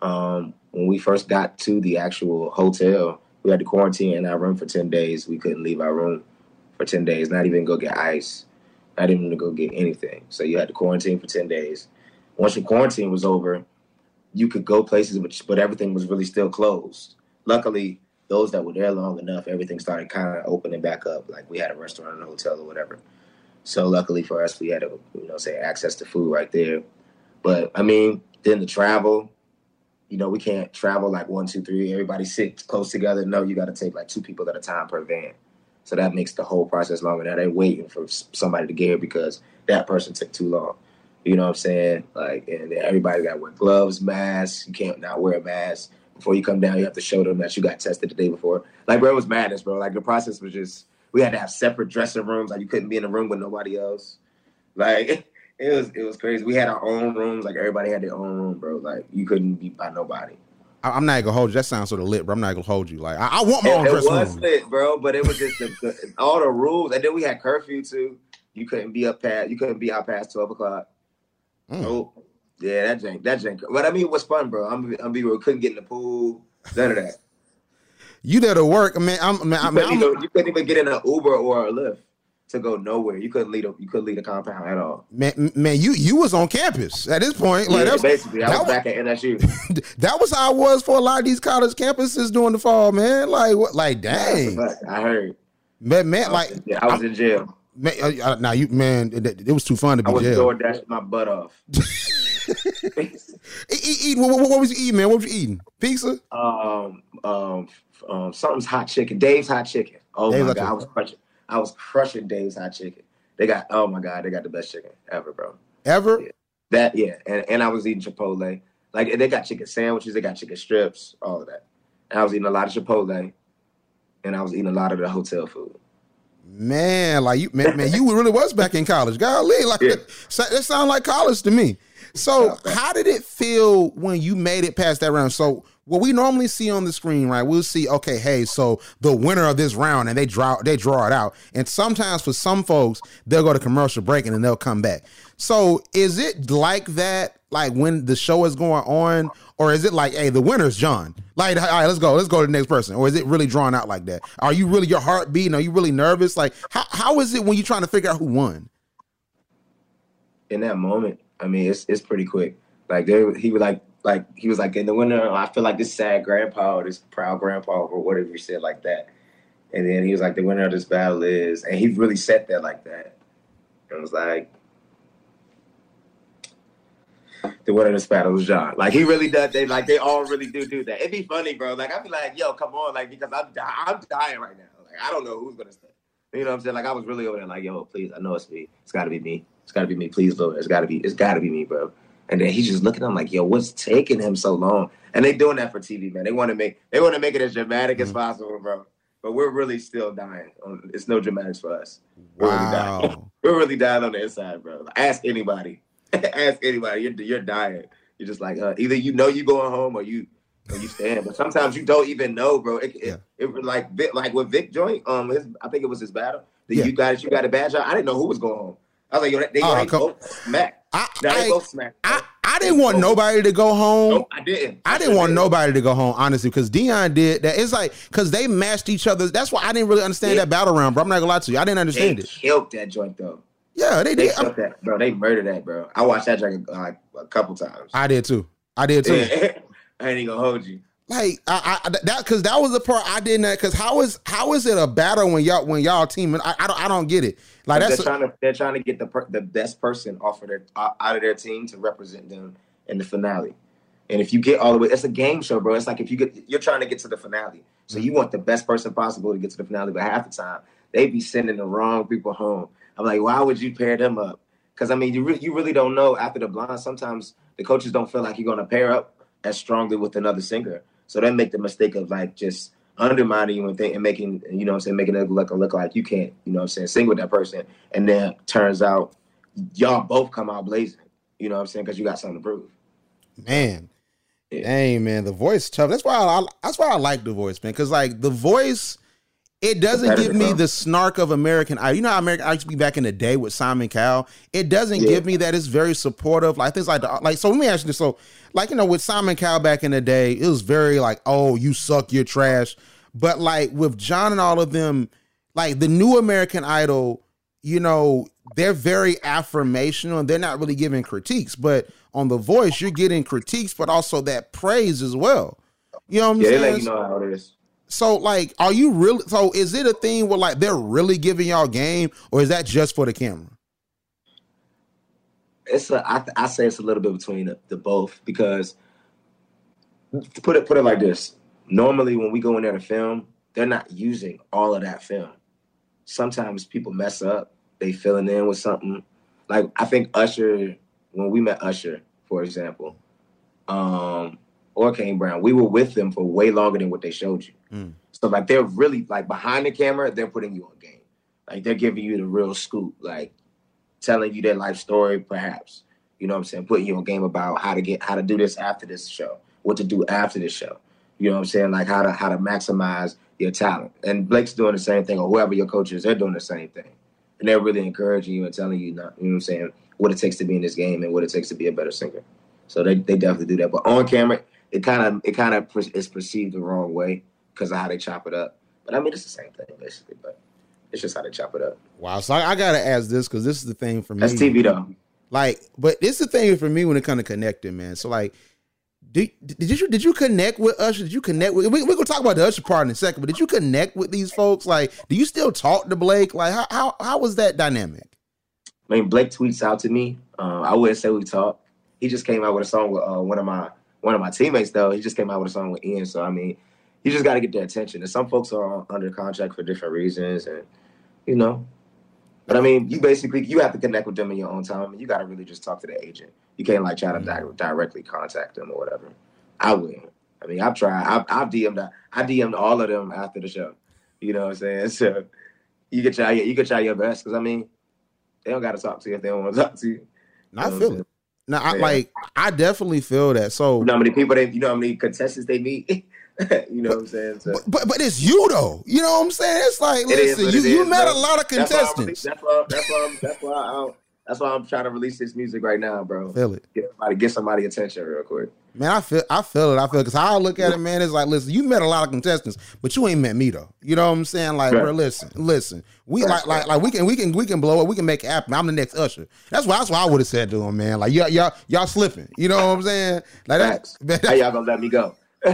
Um, when we first got to the actual hotel, we had to quarantine in our room for ten days. We couldn't leave our room for ten days, not even go get ice, not even to go get anything. So you had to quarantine for ten days. Once your quarantine was over, you could go places, but but everything was really still closed. Luckily, those that were there long enough, everything started kind of opening back up. Like we had a restaurant and a hotel or whatever. So luckily for us, we had a you know say access to food right there. But I mean, then the travel, you know, we can't travel like one, two, three. Everybody sit close together. No, you got to take like two people at a time per van. So that makes the whole process longer. Now they're waiting for somebody to get here because that person took too long. You know what I'm saying? Like, and everybody got to wear gloves, masks. You can't not wear a mask. before you come down, you have to show them that you got tested the day before. Like, bro, it was madness, bro. Like the process was just we had to have separate dressing rooms. Like you couldn't be in a room with nobody else. Like [LAUGHS] it was it was crazy. We had our own rooms. Like everybody had their own room, bro. Like you couldn't be by nobody. I- I'm not gonna hold you. That sounds sort of lit, bro. I'm not gonna hold you. Like I, I want my It, own it was room. lit, bro. But it was just the, the, all the rules, and then we had curfew too. You couldn't be up past. You couldn't be out past twelve o'clock. Mm. Oh, yeah, that jank, that jank. But I mean, it was fun, bro. I'm, I'm be real. Couldn't get in the pool. None of that. You there to work, man. I'm, man, I You mean, couldn't, I'm, even, you couldn't even get in an Uber or a Lyft to go nowhere. You couldn't lead A, you couldn't leave the compound at all. man, man, you you was on campus at this point. Like yeah, that's basically, I that was was- back at NSU. [LAUGHS] that was how I was for a lot of these college campuses during the fall, man. Like what? Like dang, I heard. man, man. I Like was, yeah, I was in jail. man, uh, uh, now you man, it, it was too fun to be I was jail. door dashing my butt off. [LAUGHS] Eat, eat, what, what- what was you eating, man? What was you eating? Pizza? um, um, um, something's hot chicken. Dave's hot chicken. Oh Dave's my god, I was crushing. I was crushing Dave's hot chicken. They got. Oh my god, they got the best chicken ever, bro. Ever? That yeah, and, and I was eating Chipotle. Like they got chicken sandwiches, they got chicken strips, all of that. And I was eating a lot of Chipotle, and I was eating a lot of the hotel food. Man, like you, man, man, you really was back in college. Golly, like Yeah. that, that sound like college to me. So, how did it feel when you made it past that round? So, what we normally see on the screen, right? We'll see, okay, hey, so the winner of this round, and they draw, they draw it out. And sometimes for some folks, they'll go to commercial break and then they'll come back. So, is it like that, like when the show is going on, or is it like, hey, the winner's John? Like, all right, let's go, let's go to the next person, or is it really drawn out like that? Are you really your heart beating? Are you really nervous? Like, how how is it when you're trying to figure out who won? in that moment, I mean, it's it's pretty quick. Like they, he was like, like he was like in the winter. I feel like this sad grandpa or this proud grandpa or whatever he said like that. And then he was like, the winner of this battle is, and he really said that like that. And it was like, the winner of this battle is John. Like he really does. They like they all really do do that. It'd be funny, bro. Like I'd be like, yo, come on, like because I'm di- I'm dying right now. Like I don't know who's gonna. You know what I'm saying? Like I was really over there, like, yo, please, I know it's me. It's got to be me. It's got to be me. Please, Lord, it's got to be. It's got to be me, bro. And then he's just looking at him like, yo, what's taking him so long? And they doing that for TV, man. They want to make they want to make it as dramatic Mm-hmm. as possible, bro. But we're really still dying. Um, It's no dramatics for us. We're really dying. Wow. [LAUGHS] We're really dying on the inside, bro. Ask anybody. [LAUGHS] Ask anybody. You're you're dying. You're just like uh, either you know you're going home or you or you staying. But sometimes you don't even know, bro. It, it, Yeah. it, like Vic, like with Vic Joint, um, his, I think it was his battle. The Yeah. you got it, you got a bad job. I didn't know who was going home. I was like, yo, they, ah, Oh, they both smacked. I, Now they I, both smacked. I, I didn't want nobody to go home. Nope, I didn't. I didn't want didn't. nobody to go home, honestly, because Dion did that. It's like because they matched each other. That's why I didn't really understand Yeah. that battle round, bro. I'm not gonna lie to you. I didn't They understand it. killed that joint though. Yeah, they They did. killed that, bro. They murdered that, bro. I watched that joint like a couple times. I did too. I did too. Yeah. [LAUGHS] I ain't even gonna hold you. Like I, I that because that was the part I didn't. Because how is how is it a battle when y'all when y'all teaming? I, I don't I don't get it. Like they're that's trying to they're trying to get the per, the best person off of their out of their team to represent them in the finale. And if you get all the way, it's a game show, bro. It's like if you get you're trying to get to the finale, so you mm-hmm. want the best person possible to get to the finale. But half the time they be sending the wrong people home. I'm like, why would you pair them up? Because I mean, you re- you really don't know after the blind. Sometimes the coaches don't feel like you're gonna pair up as strongly with another singer, so they make the mistake of like just undermining you and, think, and making you know what I'm saying making it look look like you can't you know what I'm saying sing with that person, and then turns out y'all both come out blazing. You know what I'm saying because you got something to prove. man. Yeah. Dang man, the voice tough. That's why I, that's why I like the voice, man. Because like the voice, it doesn't give me the snark of American Idol. You know how American Idol used to be back in the day with Simon Cowell. It doesn't Yeah. give me that. It's very supportive. Like things like the like. So let me ask you this. So like you know with Simon Cowell back in the day, it was very like, oh, you suck, you're trash. But like with John and all of them, like the new American Idol, you know, they're very affirmational and they're not really giving critiques. But on The Voice, you're getting critiques, but also that praise as well. You know what I'm Yeah, they saying? let you know how it is. So like, are you really? So is it a thing where like they're really giving y'all game, or is that just for the camera? It's a I, I say it's a little bit between the, the both because to put it put it like this. Normally, when we go in there to film, they're not using all of that film. Sometimes people mess up. They filling in with something. Like I think Usher, when we met Usher, for example, um, or Kane Brown, we were with them for way longer than what they showed you. Mm. So like they're really like behind the camera, they're putting you on game. Like they're giving you the real scoop, like telling you their life story, perhaps. You know what I'm saying? Putting you on game about how to get how to do this after this show, what to do after this show. You know what I'm saying? Like how to how to maximize your talent. And Blake's doing the same thing, or whoever your coach is, they're doing the same thing. And they're really encouraging you and telling you not, you know what I'm saying, what it takes to be in this game and what it takes to be a better singer. So they, they definitely do that. But on camera, it kind of it kind of is perceived the wrong way because of how they chop it up. But I mean, it's the same thing basically. But it's just how they chop it up. Wow. So I, I gotta ask this because this is the thing for me. That's TV though. Like, but this is the thing for me when it kind of connecting, man. So like, did, did you did you connect with Usher? Did you connect with? We, we're gonna talk about the Usher part in a second, but did you connect with these folks? Like, do you still talk to Blake? Like, how how how was that dynamic? I mean, Blake tweets out to me. Uh, I wouldn't say we talk. He just came out with a song with uh, one of my one of my teammates though. He just came out with a song with Ian. So I mean, you just got to get their attention. And some folks are under contract for different reasons, and you know. But I mean, you basically you have to connect with them in your own time, and you got to really just talk to the agent. You can't like try to mm-hmm. di- directly contact them or whatever. I wouldn't. I mean, I've tried. I've, I've DM'd. I DM'd all of them after the show. You know what I'm saying? [LAUGHS] So you can try. You can try your best because I mean, they don't got to talk to you if they don't want to talk to you. No, I know what feel it. Now, I Yeah. like I definitely feel that. So, You know how many people they, you know how many contestants they meet. [LAUGHS] you know what I'm saying? So but but it's you though. You know what I'm saying? It's like, it is listen, you you is, met bro. a lot of contestants. That's why I'm. That's why. That's why. I'm, that's why. I'm, that's why I'm trying to release this music right now, bro. Feel it. Get somebody, get somebody attention real quick. Man, I feel I feel it. I feel because how I look at it, man, is like, listen, you met a lot of contestants, but you ain't met me though. You know what I'm saying? Like, Right. bro, listen, listen. We like like like we can we can we can blow it. We can make it happen. I'm the next Usher. That's what that's what I would have said to him, man. Like y'all y'all y'all slipping. You know what I'm saying? Like Facts. that. How y'all gonna let me go? [LAUGHS]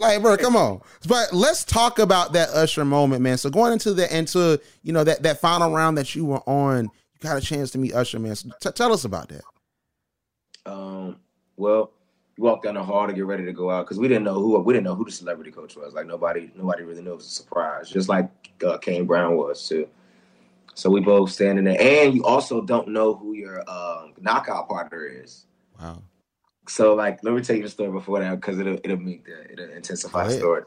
like, bro, come on. But let's talk about that Usher moment, man. So going into the into you know that that final round that you were on, you got a chance to meet Usher, man. So t- tell us about that. Um, well, we walked down the hall to get ready to go out because we didn't know who we didn't know who the celebrity coach was. Like nobody, nobody really knew. It was a surprise, just like uh, Kane Brown was too. So we both standing there, and you also don't know who your um, knockout partner is. Wow. So like, let me tell you the story before that because it'll it'll make the it'll intensify the story.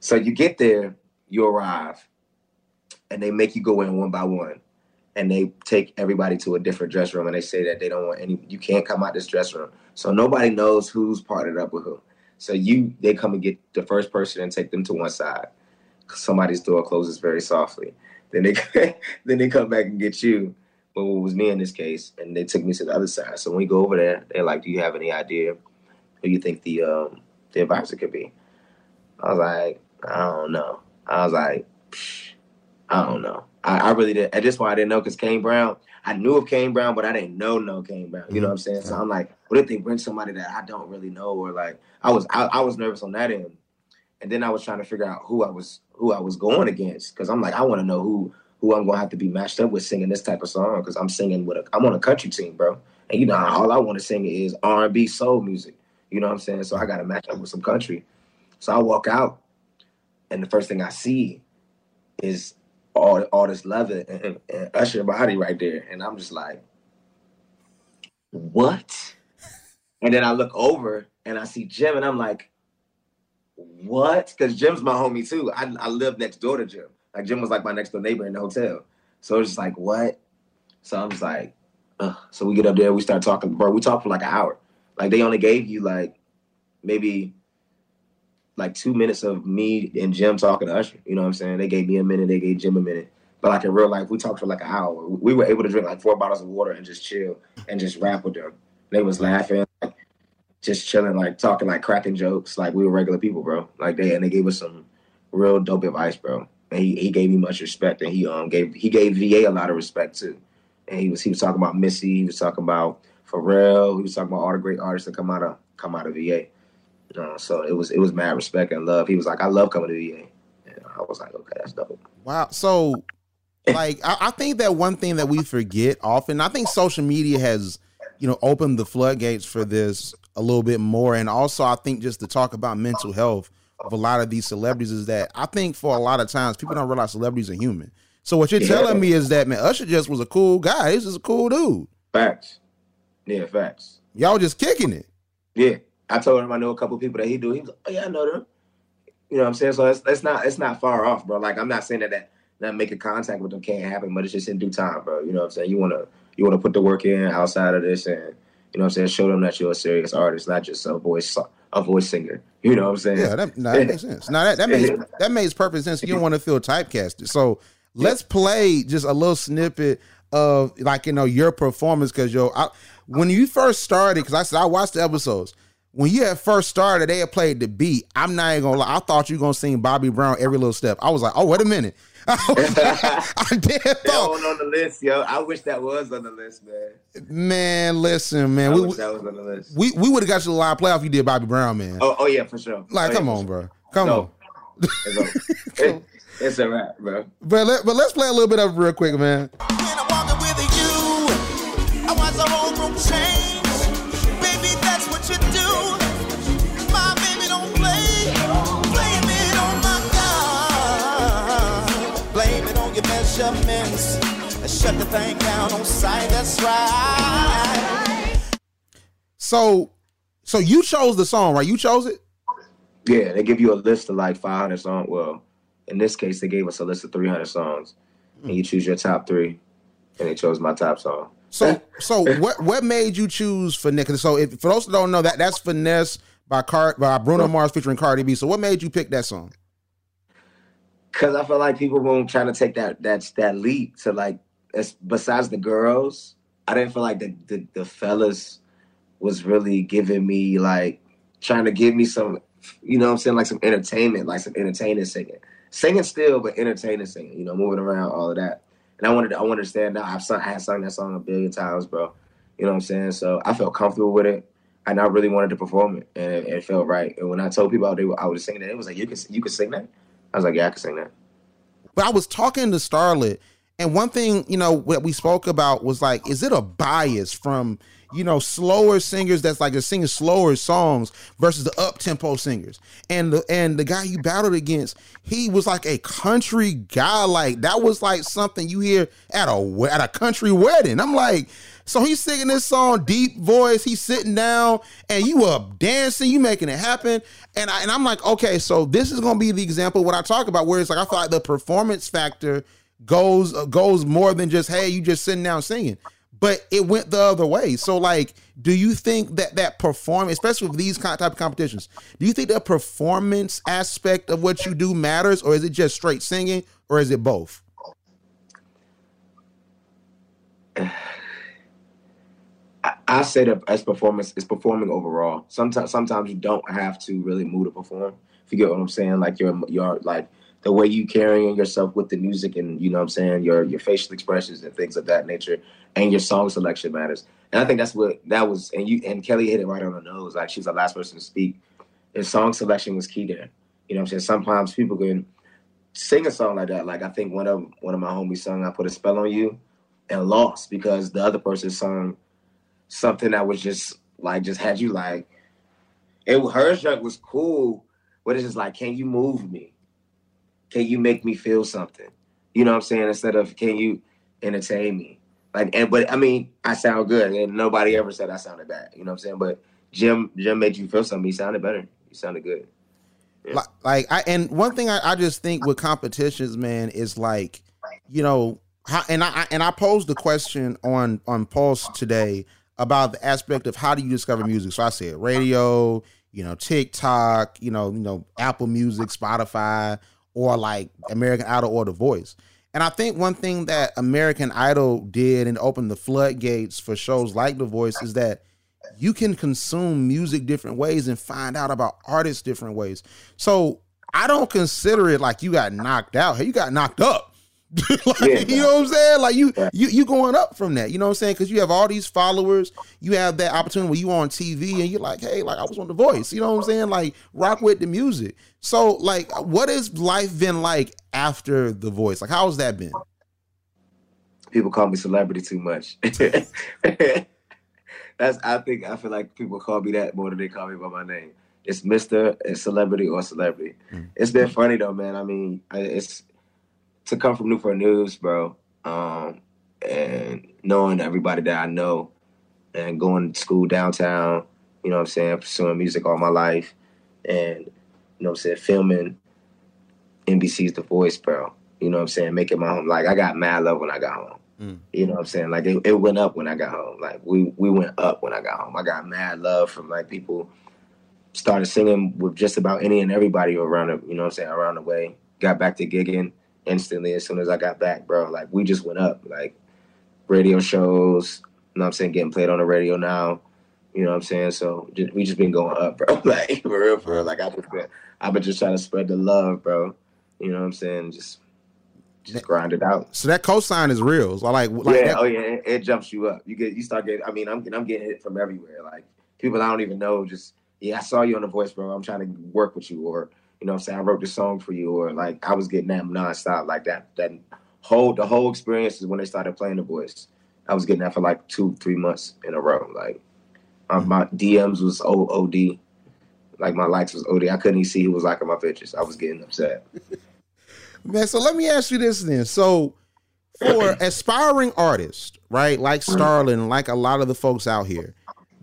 So you get there, you arrive, and they make you go in one by one, and they take everybody to a different dress room, and they say that they don't want any. You can't come out this dress room, so nobody knows who's partnered up with who. So you they come and get the first person and take them to one side. Somebody's door closes very softly. Then they [LAUGHS] then they come back and get you. But it was me in this case, and they took me to the other side. So when we go over there, they're like, "Do you have any idea who you think the um, the advisor could be?" I was like, "I don't know." I was like, Psh, "I don't know." I, I really did. At this point, I didn't know because Kane Brown. I knew of Kane Brown, but I didn't know no Kane Brown. You know mm-hmm. what I'm saying? So I'm like, what if they bring somebody that I don't really know, or like I was I, I was nervous on that end, and then I was trying to figure out who I was who I was going against because I'm like I want to know who who I'm gonna have to be matched up with singing this type of song because I'm singing with a I'm on a country team, bro, and you know all I want to sing is R&B soul music. You know what I'm saying? So I got to match up with some country. So I walk out, and the first thing I see is all all this leather and, and, and Usher body right there, and I'm just like, what? And then I look over and I see Jim, and I'm like, what? Because Jim's my homie too. I, I live next door to Jim. Like Jim was like my next door neighbor in the hotel. So it's just like, what? So I'm just like, Ugh. so we get up there, we start talking, bro. We talked for like an hour. Like they only gave you like maybe like two minutes of me and Jim talking to Usher. You know what I'm saying? They gave me a minute, they gave Jim a minute. But like in real life, we talked for like an hour. We were able to drink like four bottles of water and just chill and just rap with them. They was laughing, like, just chilling, like talking, like cracking jokes, like we were regular people, bro. Like they and they gave us some real dope advice, bro. And he, he gave me much respect, and he um gave he gave VA a lot of respect too. And he was he was talking about Missy, he was talking about Pharrell, he was talking about all the great artists that come out of come out of VA. Uh, so it was it was mad respect and love. He was like, I love coming to VA. And I was like, okay, that's dope. Wow. So, like, I, I think that one thing that we forget often, I think social media has, you know, opened the floodgates for this a little bit more. And also, I think just to talk about mental health of a lot of these celebrities is that I think for a lot of times people don't realize celebrities are human. So what you're telling me is that man, Usher just was a cool guy. He's just a cool dude. Facts. Yeah, facts. Y'all just kicking it. Yeah. I told him I know a couple people that he do. He was like, oh yeah, I know them. You know what I'm saying? So it's, it's not it's not far off, bro. Like I'm not saying that that, that making contact with them can't happen, but it's just in due time, bro. You know what I'm saying? You wanna you wanna put the work in outside of this, and you know what I'm saying? Show them that you're a serious artist, not just a voice a voice singer. You know what I'm saying? Yeah, that, that makes sense. Now that that makes [LAUGHS] that makes perfect sense. You don't want to feel typecasted. So let's play just a little snippet of like you know your performance because yo, I, when you first started, because I said I watched the episodes. When you had first started, they had played the beat. I'm not even gonna lie. I thought you were gonna sing Bobby Brown every little step. I was like, oh wait a minute. [LAUGHS] I, was like, [LAUGHS] I did That thought, one on the list, yo. I wish that was on the list, man. man. Listen, man, I we wish that was on the list. we, we would have got you the live playoff if you did Bobby Brown, man. Oh, oh yeah, for sure. like, Oh, come for on, sure. bro, come No. on. It's, over. [LAUGHS] It's a wrap, bro. But let, but let's play a little bit of it real quick, man. Measurements. And shut the thing down on sight. That's right. So, so you chose the song, right? You chose it. Yeah, they give you a list of like 500 songs. Well, in this case, they gave us a list of 300 songs, and you choose your top three, and they chose my top song. So, so [LAUGHS] what what made you choose finesse? So, if for those that don't know, that that's finesse by Car by Bruno Mars featuring Cardi B. So, what made you pick that song? Cause I feel like people weren't trying to take that that that leap to like. Besides the girls, I didn't feel like the, the the fellas was really giving me like trying to give me some, you know, I'm saying like some entertainment, like some entertaining singing, singing still, but entertaining singing. You know, moving around, all of that. And I wanted to, I wanted to stand now. I've sung, I had sung that song a billion times, bro. You know what I'm saying? So I felt comfortable with it, and I really wanted to perform it, and it, it felt right. And when I told people were, I was singing it, it was like you can you can sing that. I was like, yeah, I can sing that. But I was talking to Starlet, and one thing you know what we spoke about was like, is it a bias from you know slower singers that's like they're singing slower songs versus the up tempo singers? And the and the guy you battled against, he was like a country guy. Like that was like something you hear at a at a country wedding. I'm like. So he's singing this song, deep voice. He's sitting down, and you up dancing, you making it happen. And I, and I'm like, okay, so this is gonna be the example what I talk about, where it's like I feel like the performance factor goes uh, goes more than just hey, you just sitting down singing. But it went the other way. So like, do you think that that performance, especially with these kind type of competitions, do you think the performance aspect of what you do matters, or is it just straight singing, or is it both? [SIGHS] I, I say that as performance is performing overall. Sometimes sometimes you don't have to really move to perform. If you get what I'm saying, like your your like the way you carrying yourself with the music and you know what I'm saying, your your facial expressions and things of that nature, and your song selection matters. And I think that's what that was. And you and Kelly hit it right on the nose. Like she's the last person to speak. And song selection was key there. You know what I'm saying? Sometimes people can sing a song like that. Like I think one of one of my homies sung "I Put a Spell on You" and lost because the other person sung something that was just like just had you like it her junk was cool, but it's just like, can you move me? Can you make me feel something? You know what I'm saying? Instead of can you entertain me? Like and but I mean, I sound good and nobody ever said I sounded bad. You know what I'm saying? But Jim Jim made you feel something. He sounded better. He sounded good. like, like I and one thing I, I just think with competitions, man, is like, you know, how and I I- and I posed the question on on Pulse today about the aspect of how do you discover music. So I said radio, you know, TikTok, you know, you know, Apple Music, Spotify, or like American Idol or The Voice. And I think one thing that American Idol did and opened the floodgates for shows like The Voice is that you can consume music different ways and find out about artists different ways. So I don't consider it like you got knocked out. Hey, you got knocked up. [LAUGHS] like, Yeah. you know what I'm saying? Like you you you going up from that. You know what I'm saying? Because you have all these followers. You have that opportunity where you on TV and you're like, hey, like I was on The Voice. You know what I'm saying? Like rock with the music. So like, what has life been like after The Voice? Like, how's that been? people call me celebrity too much. [LAUGHS] That's I think I feel like people call me that more than they call me by my name. It's Mister, it's celebrity or celebrity. Mm. It's been funny though, man. I mean, it's to come from Newport News, bro, um, and knowing everybody that I know, and going to school downtown. You know what I'm saying? Pursuing music all my life, and you know what I'm saying, filming NBC's The Voice, bro. You know what I'm saying? Making my home. Like I got mad love when I got home. Mm. You know what I'm saying? Like it, it went up when I got home. Like we we went up when I got home. I got mad love from like people started singing with just about any and everybody around the, you know what I'm saying, around the way. Got back to gigging instantly as soon as I got back, bro. Like we just went up. Like radio shows, you know what I'm saying, getting played on the radio now. You know what I'm saying? So just, we just been going up, bro. [LAUGHS] like for real, for real. Like I just been I've been just trying to spread the love, bro. You know what I'm saying? Just just grind it out. So that cosign is real. So like, like yeah, that- oh yeah, it, it jumps you up. You get you start getting. I mean, I'm I'm getting hit from everywhere. Like people I don't even know. Just yeah, I saw you on the voice, bro. I'm trying to work with you, or you know, what I'm saying I wrote this song for you, or like I was getting that nonstop, like that. That whole the whole experience is when they started playing the voice. I was getting that for like two, three months in a row. Like um, my DMs was O- OD. Like my likes was OD. I couldn't even see who was liking my pictures. I was getting upset. [LAUGHS] Man, so let me ask you this then. So for [CLEARS THROAT] aspiring artists, right, like Starlet, like a lot of the folks out here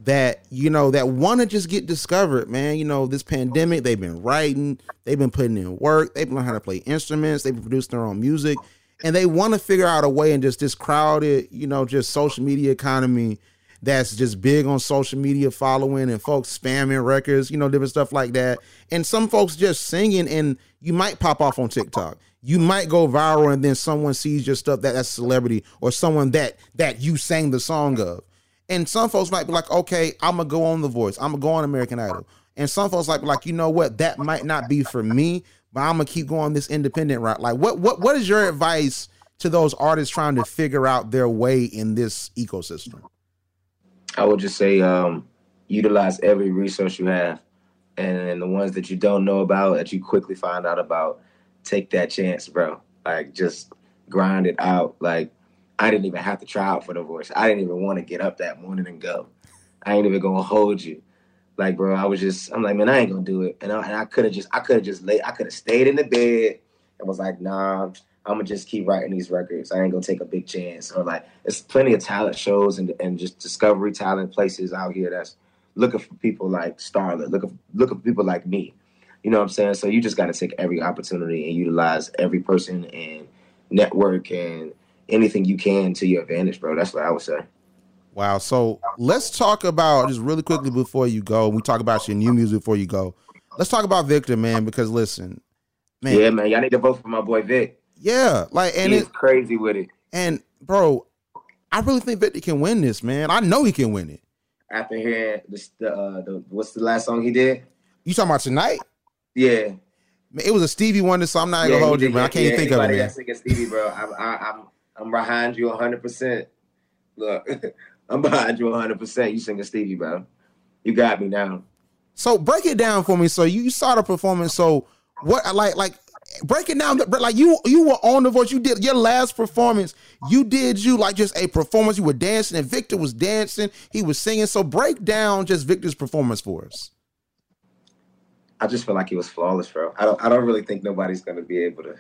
that, you know, that want to just get discovered, man, you know, this pandemic, they've been writing, they've been putting in work, they've learned how to play instruments, they've produced their own music, and they want to figure out a way in just this crowded, you know, just social media economy that's just big on social media following and folks spamming records, you know, different stuff like that. And some folks just singing and you might pop off on TikTok. You might go viral and then someone sees your stuff that that's celebrity or someone that that you sang the song of. And some folks might be like, okay, I'm gonna go on The Voice. I'm gonna go on American Idol. And some folks like, like, you know what, that might not be for me, but I'm gonna keep going this independent route. Like, what what what is your advice to those artists trying to figure out their way in this ecosystem? I would just say um, utilize every resource you have, and, the ones that you don't know about that you quickly find out about, take that chance, bro. Like just grind it out. Like I didn't even have to try out for the voice. I didn't even want to get up that morning and go. I ain't even gonna hold you. Like, bro, I was just, I'm like, man, I ain't gonna do it. And I, and I could have just, I could have just laid, I could have stayed in the bed and was like, nah, I'm gonna just keep writing these records. I ain't gonna take a big chance. Or like, it's plenty of talent shows and and just discovery talent places out here that's looking for people like Starlet, looking looking for people like me. You know what I'm saying? So you just got to take every opportunity and utilize every person and network and anything you can to your advantage, bro. That's what I would say. Wow. So let's talk about just really quickly before you go. We talk about your new music before you go. Let's talk about Victor, man, because listen, man. Yeah, man, y'all need to vote for my boy Vic. Yeah, like and He's it crazy with it. and bro, I really think Victor can win this, man. I know he can win it. After hearing this, the, uh, the what's the last song he did? You talking about tonight? Yeah, Man, It was a Stevie Wonder, so I'm not yeah, gonna hold you, man. I can't yeah, think of it, anybody man. Stevie, bro. I'm I, I'm I'm behind you 100. percent Look, [LAUGHS] I'm behind you 100. percent You singing Stevie, bro. You got me now. So break it down for me. So you, you saw the performance. So what like like break it down like you you were on the voice you did your last performance you did you like just a performance you were dancing and victor was dancing he was singing so break down just victor's performance for us I just feel like he was flawless, bro. I don't I don't really think nobody's gonna be able to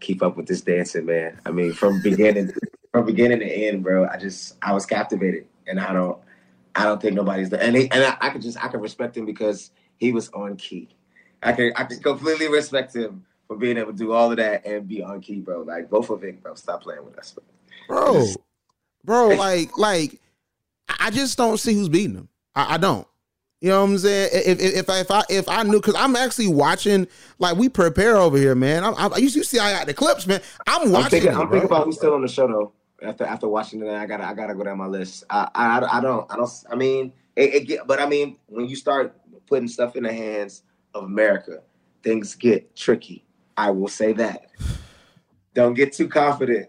keep up with this dancing, man. I mean, from beginning from beginning to end, bro. I just I was captivated, and I don't I don't think nobody's and he, and I, I could just I could respect him because he was on key. I can I can completely respect him for being able to do all of that and be on key, bro. Like both of it, bro. Stop playing with us, bro. bro bro like like i just don't see who's beating him i, I don't you know what i'm saying if if, if i if i if i knew because i'm actually watching like we prepare over here man i'm, I'm you see i got the clips man i'm I'm watching thinking, it, I'm thinking about who's still on the show though. After after watching it, I gotta I gotta go down my list. I I, I don't I don't I mean it, it get but I mean when you start putting stuff in the hands of America, things get tricky. I will say that. Don't get too confident.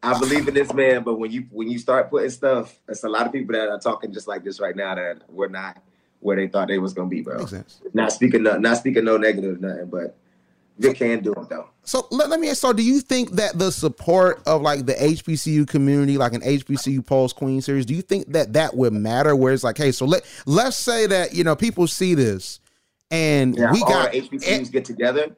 I believe in this man, but when you when you start putting stuff, it's a lot of people that are talking just like this right now that we're not where they thought they was gonna be, bro. Not speaking no, not speaking no negative nothing, but Vic can do it though. So let, let me ask. So, do you think that the support of like the HBCU community, like an HBCU Pulse Queen series, do you think that that would matter? Where it's like, hey, so let let's say that you know people see this, and Now, we got HBCUs get together.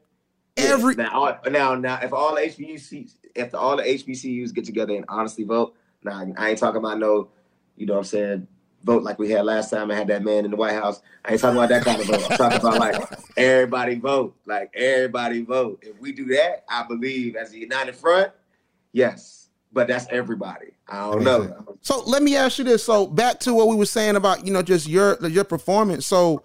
every- yes. now, all- now, now, if all HBCUs, if all the HBCUs get together and honestly vote, now I ain't talking about no, you know what I'm saying, vote like we had last time. I had that man in the White House. I ain't talking about that kind of vote. I'm talking about like everybody vote, like everybody vote. If we do that, I believe as a united front, yes. But that's everybody. I don't know. So let me ask you this. So back to what we were saying about, you know, just your your performance. So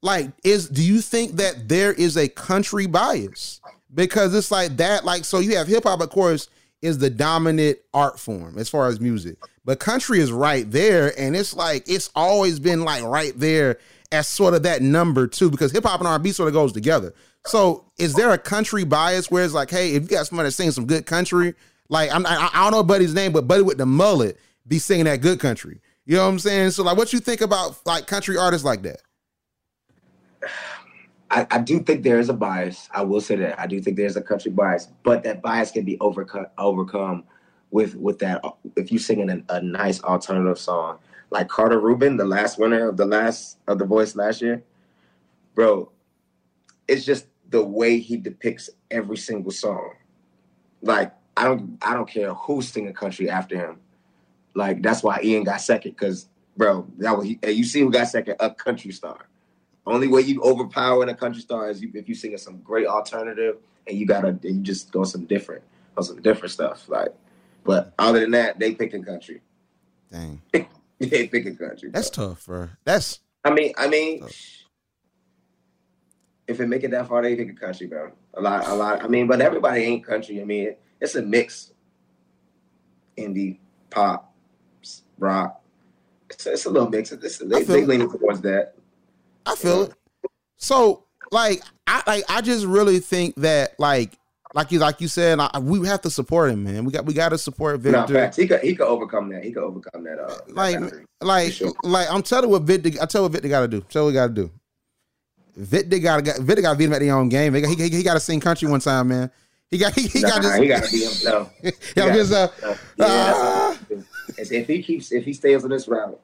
like is do you think that there is a country bias? Because it's like that, like so you have hip hop, of course, is the dominant art form as far as music. But country is right there, and it's like it's always been like right there as sort of that number two because hip hop and R&B sort of goes together. So is there a country bias where it's like, hey, if you got somebody singing some good country, like I'm, I, I don't know Buddy's name, but Buddy with the mullet be singing that good country. You know what I'm saying? So like, what you think about like country artists like that? I, I do think there is a bias. I will say that I do think there's a country bias, but that bias can be overcome overcome with with that if you sing a, a nice alternative song like Carter Rubin, the last winner of the last of the Voice last year, bro. It's just the way he depicts every single song. Like I don't I don't care who's singing country after him. Like that's why Ian got second because bro, that was you see who got second? A country star. Only way you overpower in a country star is you, if you sing some great alternative and you gotta and you just go some different on some different stuff. Like, but other than that, they picking country. Dang, [LAUGHS] they picking country. that's tough, bro. That's I mean, I mean, if it make it that far, they picking country, bro. A lot, a lot. I mean, but everybody ain't country. I mean, it's a mix. Indie, pop, rock. It's, it's a little mix. It's, they, feel they leaning towards that. I feel it. So like I like I just really think that like like you like you said, I, we have to support him, man. We got we got to support Victor. facts. He could he could overcome that. He could overcome that. Uh, like like sure. like I'm telling what Victor I tell what Victor got to do. Tell what he got to do. Victor got to Victor got to beat him at their own game. He, he, he got to sing country one time, man. He got he, he got Nah, he gotta be himself. [LAUGHS] He Yeah, gotta his, be uh, himself. Yeah, ah. that's- if he keeps if he stays on this route,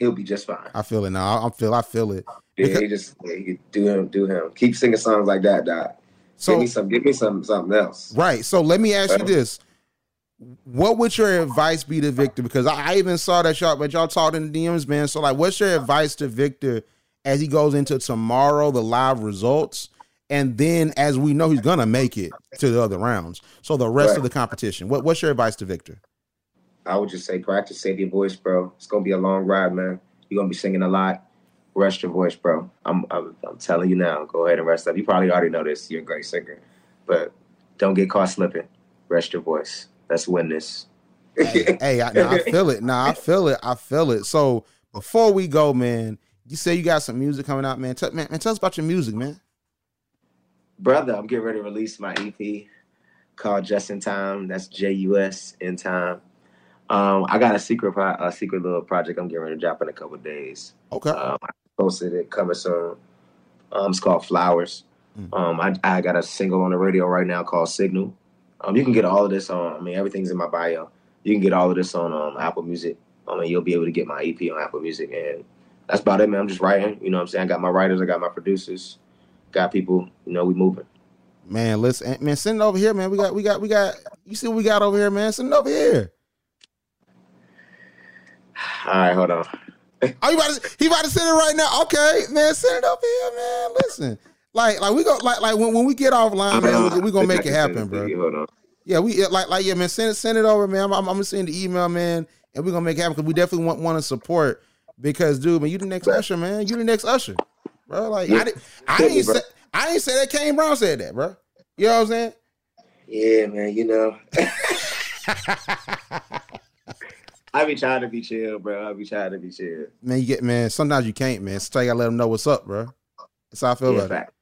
he'll be just fine. I feel it now. I feel I feel it. Yeah, Because- he just yeah, he do him, do him. Keep singing songs like that, Doc. So- give me some, give me some something else. Right. So let me ask you this. What would your advice be to Victor? Because I, I even saw that y'all, but y'all talked in the DMs, man. So like, what's your advice to Victor as he goes into tomorrow, the live results, and then as we know he's gonna make it to the other rounds. So the rest Right. of the competition. What what's your advice to Victor? I would just say practice, save your voice, bro. It's gonna be a long ride, man. You're gonna be singing a lot. Rest your voice, bro. I'm, I'm I'm telling you now. Go ahead and rest up. You probably already know this. You're a great singer, but don't get caught slipping. Rest your voice. Let's win this. hey, hey I, nah, I feel it. Nah, I feel it. I feel it. So before we go, man, you say you got some music coming out, man. Tell, man, man, tell us about your music, man. brother, I'm getting ready to release my EP called Just in Time. That's J U S in time. Um, I got a secret, pro- a secret little project I'm getting ready to drop in a couple of days. Okay. Um, I posted it coming soon. Um, it's called Flowers. Um, I, I got a single on the radio right now called Signal. Um, you can get all of this on. I mean, everything's in my bio. You can get all of this on um, Apple Music. I mean, you'll be able to get my EP on Apple Music, and that's about it, man. I'm just writing. You know what I'm saying? I got my writers, I got my producers, got people. You know, we moving. Man, listen, man, send it over here, man. We got, we got, we got. You see what we got over here, man? Send it over here. All right, hold on. Oh, you about to, he about to send it right now? Okay, man, send it over here, man. Listen, like, like we go, like, like when, when we get offline, man, we, we gonna make it happen, bro. Hold on. Yeah, we like, like, yeah, man, send it, send it over, man. I'm, I'm, I'm gonna send the email, man, and we're gonna make it happen because we definitely want want to support. Because, dude, man, you the next Usher, man. You the next Usher, bro. Like, I did, I ain't bro. say, I ain't say that. Kane Brown said that, bro. You know what I'm saying? Yeah, man. You know, [LAUGHS] I be trying to be chill, bro. I be trying to be chill. Man, you get man. Sometimes you can't, man. Sometimes you gotta let them know what's up, bro. That's how I feel Yeah, about it. fact.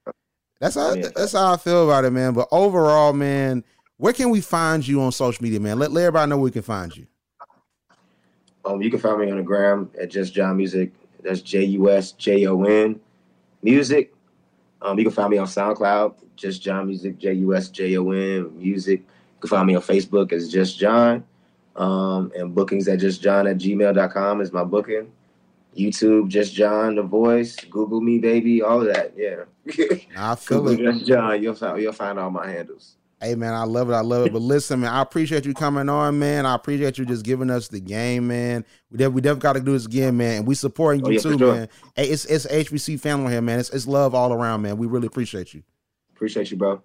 That's how Yeah. that's how I feel about it, man. But overall, man, where can we find you on social media, man? Let, let everybody know where we can find you. Um, you can find me on the gram at Just John Music. That's J U S J O N Music. Um, you can find me on SoundCloud, Just John Music, J U S J O N Music. You can find me on Facebook as Just John. Um, and bookings at justjohn at gmail.com is my booking. YouTube, Just John, The Voice. Google me, baby, all of that. Yeah. [LAUGHS] I feel Google it. Just John. You'll find, you'll find all my handles. Hey man, I love it. I love it. But listen, man, I appreciate you coming on, man. I appreciate you just giving us the game, man. We def- we definitely got to do this again, man. And we supporting you Oh, yeah, too, sure. man. Hey, it's it's HBC family here, man. It's it's love all around, man. We really appreciate you. Appreciate you, bro.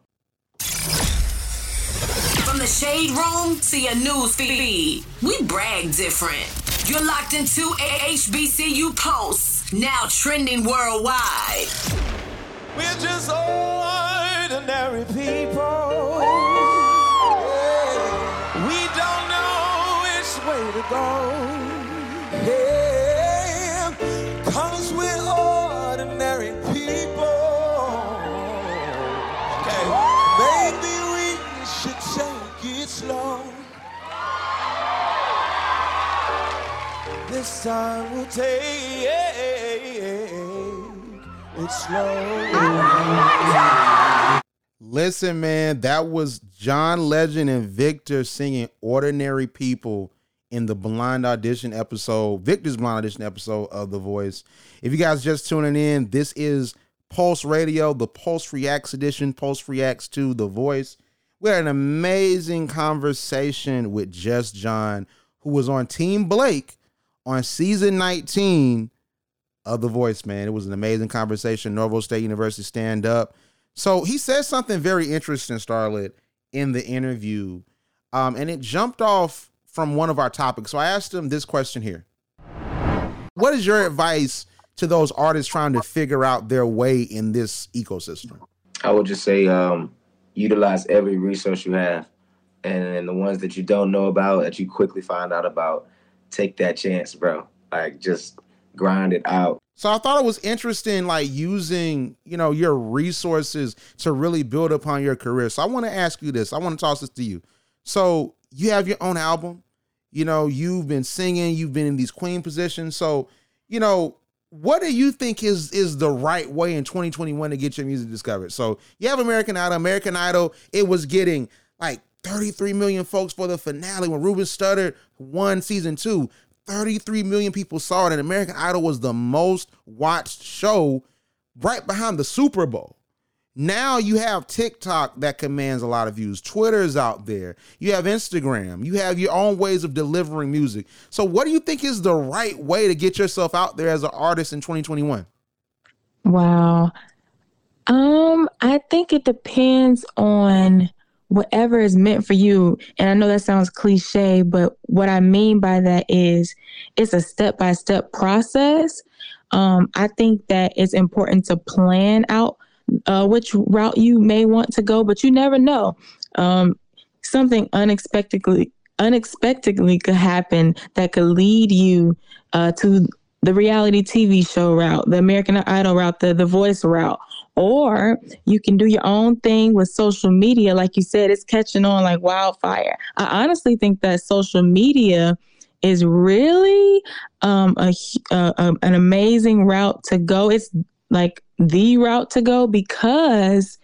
The shade room to your news feed, we brag different. You're locked into HBCU Pulse, now trending worldwide. We're just ordinary people. We don't know which way to go. Time we'll take it slow. Listen, man, that was John Legend and Victor singing Ordinary People in the blind audition episode, Victor's blind audition episode of The Voice. If you guys just tuning in, this is Pulse Radio, the Pulse Reacts edition, Pulse Reacts to The Voice. We had an amazing conversation with Just John, who was on Team Blake on season 19 of The Voice, man. It was an amazing conversation. Norfolk State University stand up. So he said something very interesting, Starlet, in the interview. Um, and it jumped off from one of our topics. So I asked him this question here. What is your advice to those artists trying to figure out their way in this ecosystem? I would just say um, utilize every resource you have, and, and the ones that you don't know about that you quickly find out about, take that chance, bro. Like just grind it out. So I thought it was interesting, like using, you know, your resources to really build upon your career. So I want to ask you this. I want to toss this to you. So you have your own album. You know, you've been singing, you've been in these queen positions. So, you know, what do you think is is the right way in 2021 to get your music discovered? So you have American Idol. American Idol, it was getting like 33 million folks for the finale when Ruben Studdard won season two. 33 million people saw it, and American Idol was the most watched show right behind the Super Bowl. Now you have TikTok that commands a lot of views. Twitter's out there. You have Instagram. You have your own ways of delivering music. So, what do you think is the right way to get yourself out there as an artist in 2021? Wow. Um, I think it depends on whatever is meant for you. And I know that sounds cliche, but what I mean by that is it's a step by step process. Um, I think that it's important to plan out uh, which route you may want to go, but you never know. Um, something unexpectedly unexpectedly could happen that could lead you uh, to the reality TV show route, the American Idol route, the the Voice route, or you can do your own thing with social media. Like you said, it's catching on like wildfire. I honestly think that social media is really um, a, a, a an amazing route to go. It's like the route to go because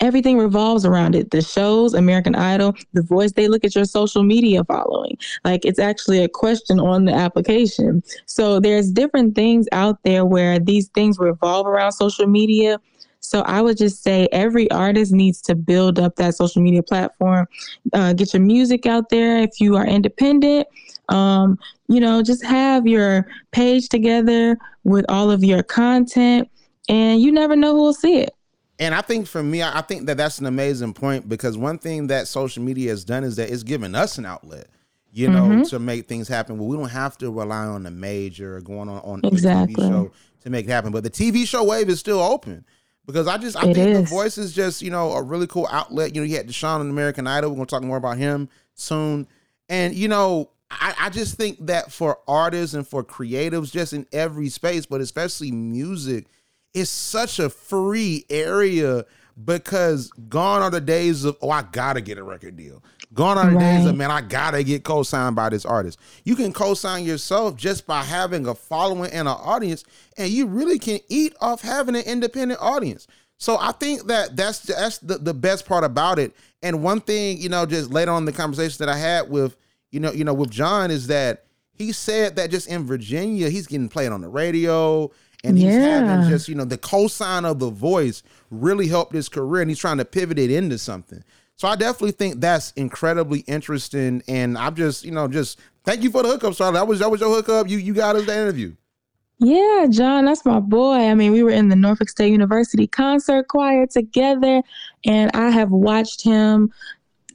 everything revolves around it. The shows, American Idol, The Voice, they look at your social media following. Like it's actually a question on the application. So there's different things out there where these things revolve around social media. So I would just say every artist needs to build up that social media platform, uh, get your music out there. If you are independent, um, you know, just have your page together with all of your content, and you never know who will see it. And I think for me, I think that that's an amazing point because one thing that social media has done is that it's given us an outlet, you know, Mhm. to make things happen. Well, we don't have to rely on the major or going on on Exactly. a TV show to make it happen. But the TV show wave is still open because I just I It think the voice is just you know a really cool outlet. You know, you had Deshaun on American Idol. We're gonna talk more about him soon. And you know, I, I just think that for artists and for creatives, just in every space, but especially music, it's such a free area because gone are the days of oh I gotta get a record deal. Gone are the days of man I gotta get co-signed by this artist. You can co-sign yourself just by having a following and an audience, and you really can eat off having an independent audience. So I think that that's that's the, the best part about it. And one thing you know, just later on in the conversation that I had with you know you know with John is that he said that just in Virginia he's getting played on the radio and he's having just you know the cosign of the voice really helped his career and he's trying to pivot it into something So I definitely think that's incredibly interesting. And I'm just, you know, just thank you for the hookup, Starlet. That was that was your hookup. You you got us the interview. Yeah, John, that's my boy. I mean, we were in the Norfolk State University concert choir together, and I have watched him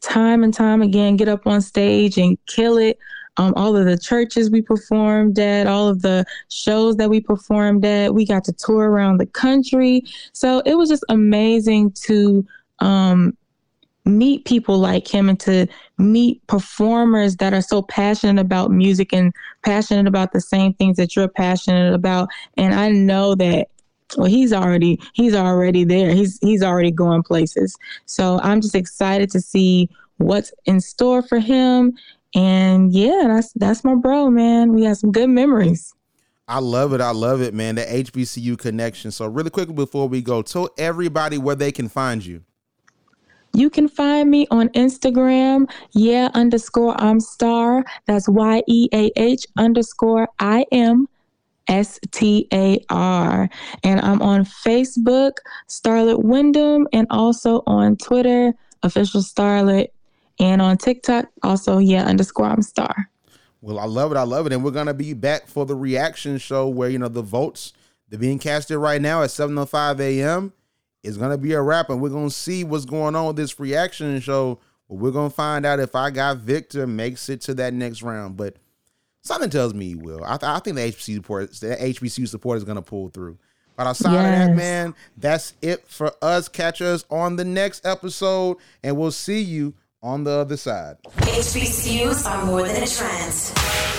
time and time again get up on stage and kill it. Um, all of the churches we performed at, all of the shows that we performed at, we got to tour around the country. So it was just amazing to um, meet people like him and to meet performers that are so passionate about music and passionate about the same things that you're passionate about and i know that well he's already he's already there he's he's already going places so i'm just excited to see what's in store for him and yeah that's that's my bro man we have some good memories I love it. I love it, man. The HBCU connection. So, really quickly before we go, tell everybody where they can find you. You can find me on Instagram, yeah underscore I'm star. That's Y E A H underscore I M S T A R. And I'm on Facebook, Starlet Wyndham, and also on Twitter, official Starlet, and on TikTok, also yeah underscore I'm star. Well, I love it. I love it. And we're gonna be back for the reaction show where you know the votes they're being casted right now at 7:05 a.m. It's gonna be a wrap, and we're gonna see what's going on with this reaction show. But we're gonna find out if I got Victor makes it to that next round. But something tells me he will. I, th- I think the HBCU support, the HBCU support is gonna pull through. But outside of that, man, that's it for us. Catch us on the next episode, and we'll see you on the other side. HBCUs are more than a trend.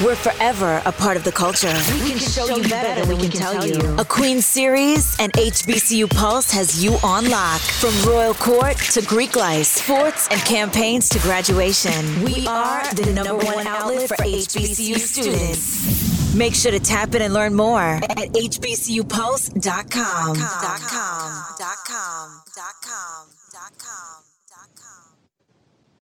We're forever a part of the culture. We can show you better than we can tell you. A Queen series and HBCU Pulse has you on lock. From royal court to Greek life, sports and campaigns to graduation. We are the number one outlet for HBCU students. Make sure to tap in and learn more at hbcupulse.com. Dot com. Com. Com. Com. Com.